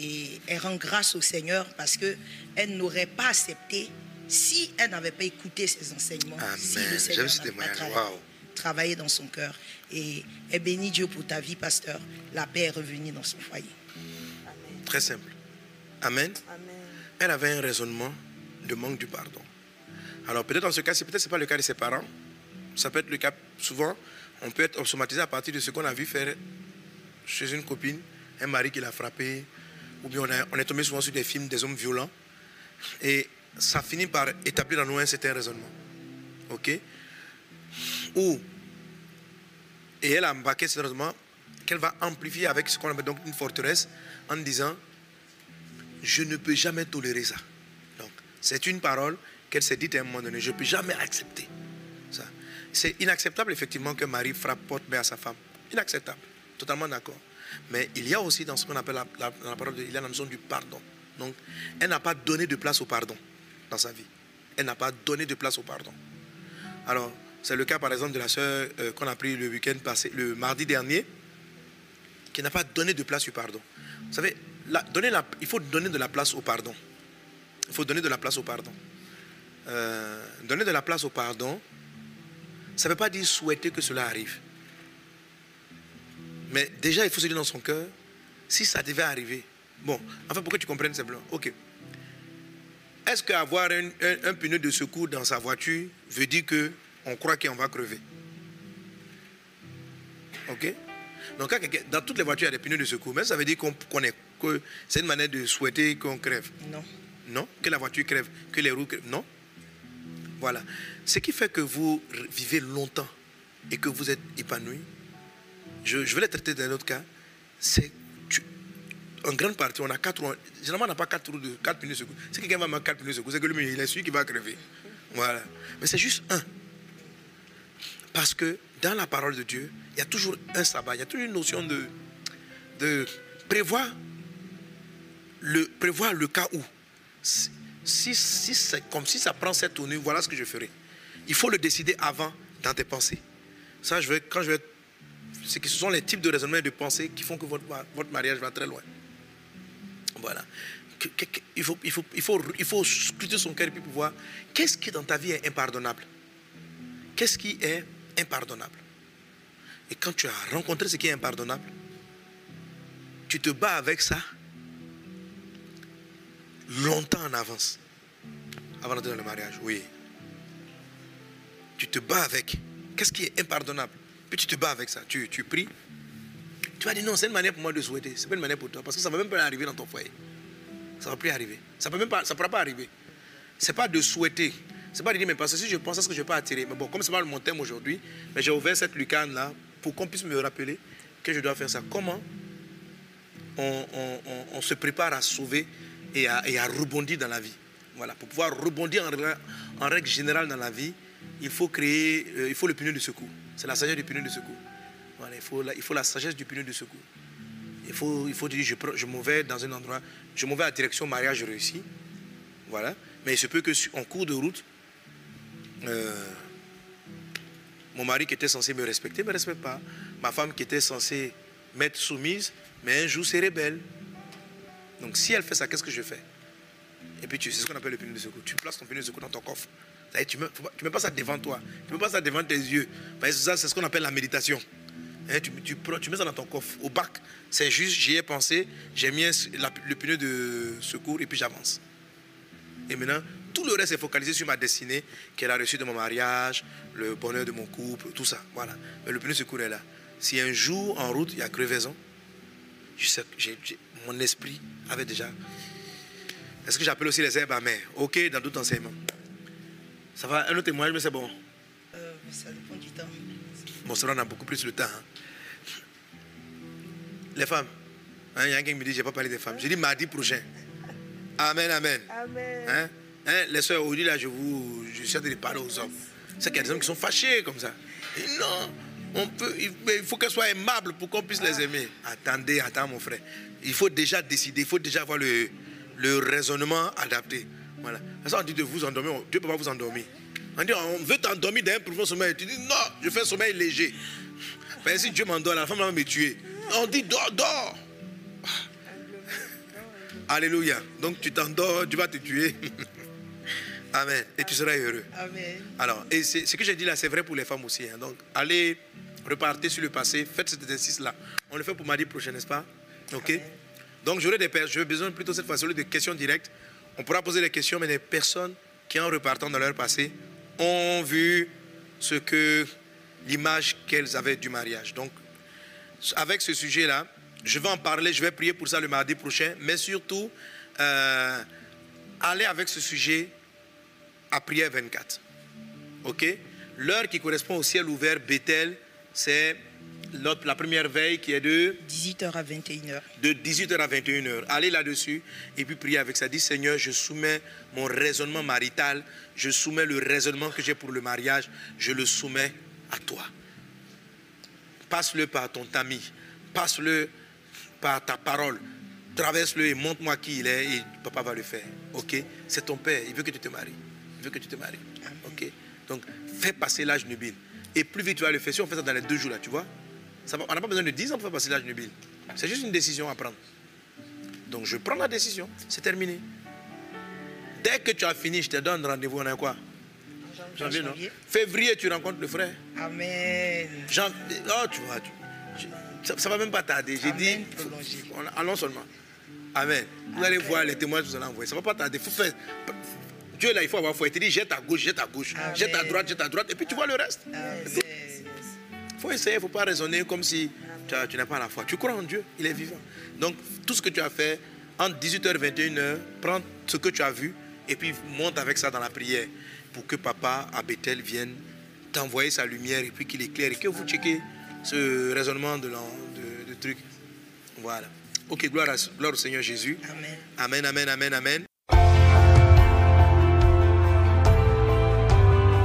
Et elle rend grâce au Seigneur parce qu'elle n'aurait pas accepté si elle n'avait pas écouté ses enseignements. Si le Seigneur n'avait pas travaillé dans son cœur. Et elle bénit Dieu pour ta vie, pasteur. La paix est revenue dans son foyer. Très simple. Amen. Elle avait un raisonnement de manque du pardon. Alors peut-être dans ce cas, peut-être ce n'est pas le cas de ses parents. Ça peut être le cas, souvent, on peut être automatisé à partir de ce qu'on a vu faire chez une copine, un mari qui l'a frappé, ou bien on, est tombé souvent sur des films des hommes violents. Et ça finit par établir en nous un certain raisonnement. OK? Ou, et elle a embarqué ce raisonnement qu'elle va amplifier avec ce qu'on appelle donc une forteresse en disant Je ne peux jamais tolérer ça. Donc, c'est une parole qu'elle s'est dite à un moment donné Je ne peux jamais accepter ça. C'est inacceptable, effectivement, que Marie frappe porte à sa femme. Inacceptable. Totalement d'accord. Mais il y a aussi dans ce qu'on appelle la, parole, il y a la notion du pardon. Donc, elle n'a pas donné de place au pardon dans sa vie. Elle n'a pas donné de place au pardon. Alors, c'est le cas, par exemple, de la sœur euh, qu'on a pris le week-end passé, le mardi dernier, qui n'a pas donné de place au pardon. Vous savez, donner il faut donner de la place au pardon. Il faut donner de la place au pardon. Euh, donner de la place au pardon, ça ne veut pas dire souhaiter que cela arrive. Mais déjà, il faut se dire dans son cœur, si ça devait arriver, bon, enfin, pour que tu comprennes simplement, ok. Est-ce qu'avoir un, un, pneu de secours dans sa voiture veut dire qu'on croit qu'on va crever? Ok? Donc, dans toutes les voitures, il y a des pneus de secours, mais ça veut dire qu'on connaît que c'est une manière de souhaiter qu'on crève. Non. Non? Que la voiture crève, que les roues crèvent. Non? Voilà. Ce qui fait que vous vivez longtemps et que vous êtes épanoui, je, je vais le traiter d'un autre cas, c'est en grande partie, on a quatre roues. Généralement, on n'a pas quatre roues de quatre pneus secours. Si quelqu'un va mettre quatre pneus secours, c'est que lui, il est celui qui va crever. Voilà. Mais c'est juste un. Parce que dans la parole de Dieu, il y a toujours un sabbat, il y a toujours une notion de, de prévoir, le, prévoir le cas où. Si, si, comme si ça prend cette tournure, voilà ce que je ferai. Il faut le décider avant dans tes pensées. Ça, je vais, quand je vais. C'est que ce sont les types de raisonnements et de pensées qui font que votre, votre mariage va très loin. Voilà. Il faut, il, faut, il, faut, il faut scruter son cœur et puis voir qu'est-ce qui dans ta vie est impardonnable. Qu'est-ce qui est impardonnable? Et quand tu as rencontré ce qui est impardonnable, tu te bats avec ça longtemps en avance. Avant d'entrer dans le mariage, oui. Tu te bats avec. Qu'est-ce qui est impardonnable? Puis tu te bats avec ça. Tu, tu pries, tu vas dire non, c'est une manière pour moi de souhaiter. C'est pas une manière pour toi. Parce que ça ne va même pas arriver dans ton foyer. Ça ne va plus arriver. Ça ne pourra pas arriver. Ce n'est pas de souhaiter. Ce n'est pas de dire, mais parce que si je pense à ce que je ne vais pas attirer. Mais bon, comme ce n'est pas mon thème aujourd'hui, mais j'ai ouvert cette lucarne-là pour qu'on puisse me rappeler que je dois faire ça. Comment on, se prépare à sauver et à, rebondir dans la vie? Voilà, pour pouvoir rebondir en, règle générale dans la vie, il faut créer, euh, il faut le pneu de secours. C'est la sagesse du pneu de secours il, faut la, il faut la sagesse du pneu de secours. Il faut, il faut dire, je, je m'en vais dans un endroit, je m'en vais à direction mariage réussi. Voilà. Mais il se peut que en cours de route, euh, mon mari qui était censé me respecter ne me respecte pas. Ma femme qui était censée m'être soumise, mais un jour c'est rebelle. Donc si elle fait ça, qu'est-ce que je fais? Et puis tu sais ce qu'on appelle le pneu de secours. Tu places ton pneu de secours dans ton coffre. Tu ne mets, mets pas ça devant toi. Tu ne mets pas ça devant tes yeux. c'est ce qu'on appelle la méditation. Hein, tu, tu, mets ça dans ton coffre. Au bac, c'est juste, j'y ai pensé, j'ai mis le pneu de secours et puis j'avance. Et maintenant, tout le reste est focalisé sur ma destinée, qu'elle a reçue de mon mariage, le bonheur de mon couple, tout ça. Voilà. Mais le pneu de secours est là. si un jour en route il y a crevaison, je sais, mon esprit avait déjà. Est-ce que j'appelle aussi les herbes amères? Ok, dans tout enseignement. Ça va, un autre témoignage, mais c'est bon. Euh, ça dépend du temps. Bon, ça, on a beaucoup plus de temps. Hein. Les femmes. Hein, il y a quelqu'un qui me dit, je n'ai pas parlé des femmes. J'ai dit mardi prochain. Amen, amen. Amen. Hein? Hein, les soeurs, aujourd'hui, là, je, vous, je suis en train de parler aux hommes. C'est qu'il y a des hommes qui sont fâchés comme ça. non, on peut, il faut qu'elles soient aimables pour qu'on puisse les aimer. Attendez, attends, mon frère. Il faut déjà décider, il faut déjà avoir le, le raisonnement adapté. Voilà. Ça, on dit de vous endormir, Dieu ne peut pas vous endormir. On dit, on veut t'endormir d'un profond sommeil. Tu dis, non, je fais un sommeil léger. Mais si Dieu m'endort, la femme va me tuer. On dit, dors, dors. Alléluia. Donc tu t'endors, tu vas te tuer. <laughs> Amen. Et tu seras heureux. Amen. Alors, et ce que j'ai dit là, c'est vrai pour les femmes aussi. Hein. Donc, allez, repartez sur le passé, faites cet exercice-là. On le fait pour mardi prochain, n'est-ce pas? Ok? Donc, j'aurai des j'ai besoin plutôt cette fois-ci de questions directes. On pourra poser des questions, mais des personnes qui, en repartant dans leur passé, ont vu ce que l'image qu'elles avaient du mariage. Donc, avec ce sujet-là, je vais en parler, je vais prier pour ça le mardi prochain, mais surtout, euh, aller avec ce sujet à prière 24. OK? L'heure qui correspond au ciel ouvert, Bethel, c'est la première veille qui est de 18h à 21h. De 18h à 21h. Allez là-dessus et puis priez avec ça. Dis Seigneur, je soumets mon raisonnement marital, je soumets le raisonnement que j'ai pour le mariage, je le soumets à toi. Passe-le par ton ami, passe-le par ta parole. Traverse-le et montre-moi qui il est et papa va le faire. Ok? C'est ton père, il veut que tu te maries. Il veut que tu te maries. Ok? Donc, fais passer l'âge nubile. Et plus vite tu vas le faire, si on fait ça dans les deux jours là, tu vois, on n'a pas besoin de 10 ans pour faire passer l'âge nubile. C'est juste une décision à prendre. Donc, je prends la décision, c'est terminé. Dès que tu as fini, je te donne rendez-vous, on a quoi? Janvier, non? Février, tu rencontres le frère. Amen. oh, tu vois, ça ne va même pas tarder. J'ai dit, allons seulement. Amen. Vous allez voir les témoins que vous allez envoyer. Ça ne va pas tarder. Faut faire. Dieu, là, il faut avoir foi. Il te dit, jette à gauche, jette à gauche, jette à droite, jette à droite. Et puis tu vois le reste. Il faut essayer, il ne faut pas raisonner comme si tu, n'as pas la foi. Tu crois en Dieu, il est vivant. Donc, tout ce que tu as fait, entre 18h et 21h, prends ce que tu as vu et puis monte avec ça dans la prière pour que papa à Bethel vienne t'envoyer sa lumière et puis qu'il éclaire et que vous checkez ce raisonnement de, de, de truc. Voilà. Ok, gloire, gloire au Seigneur Jésus. Amen. Amen, amen, amen, amen.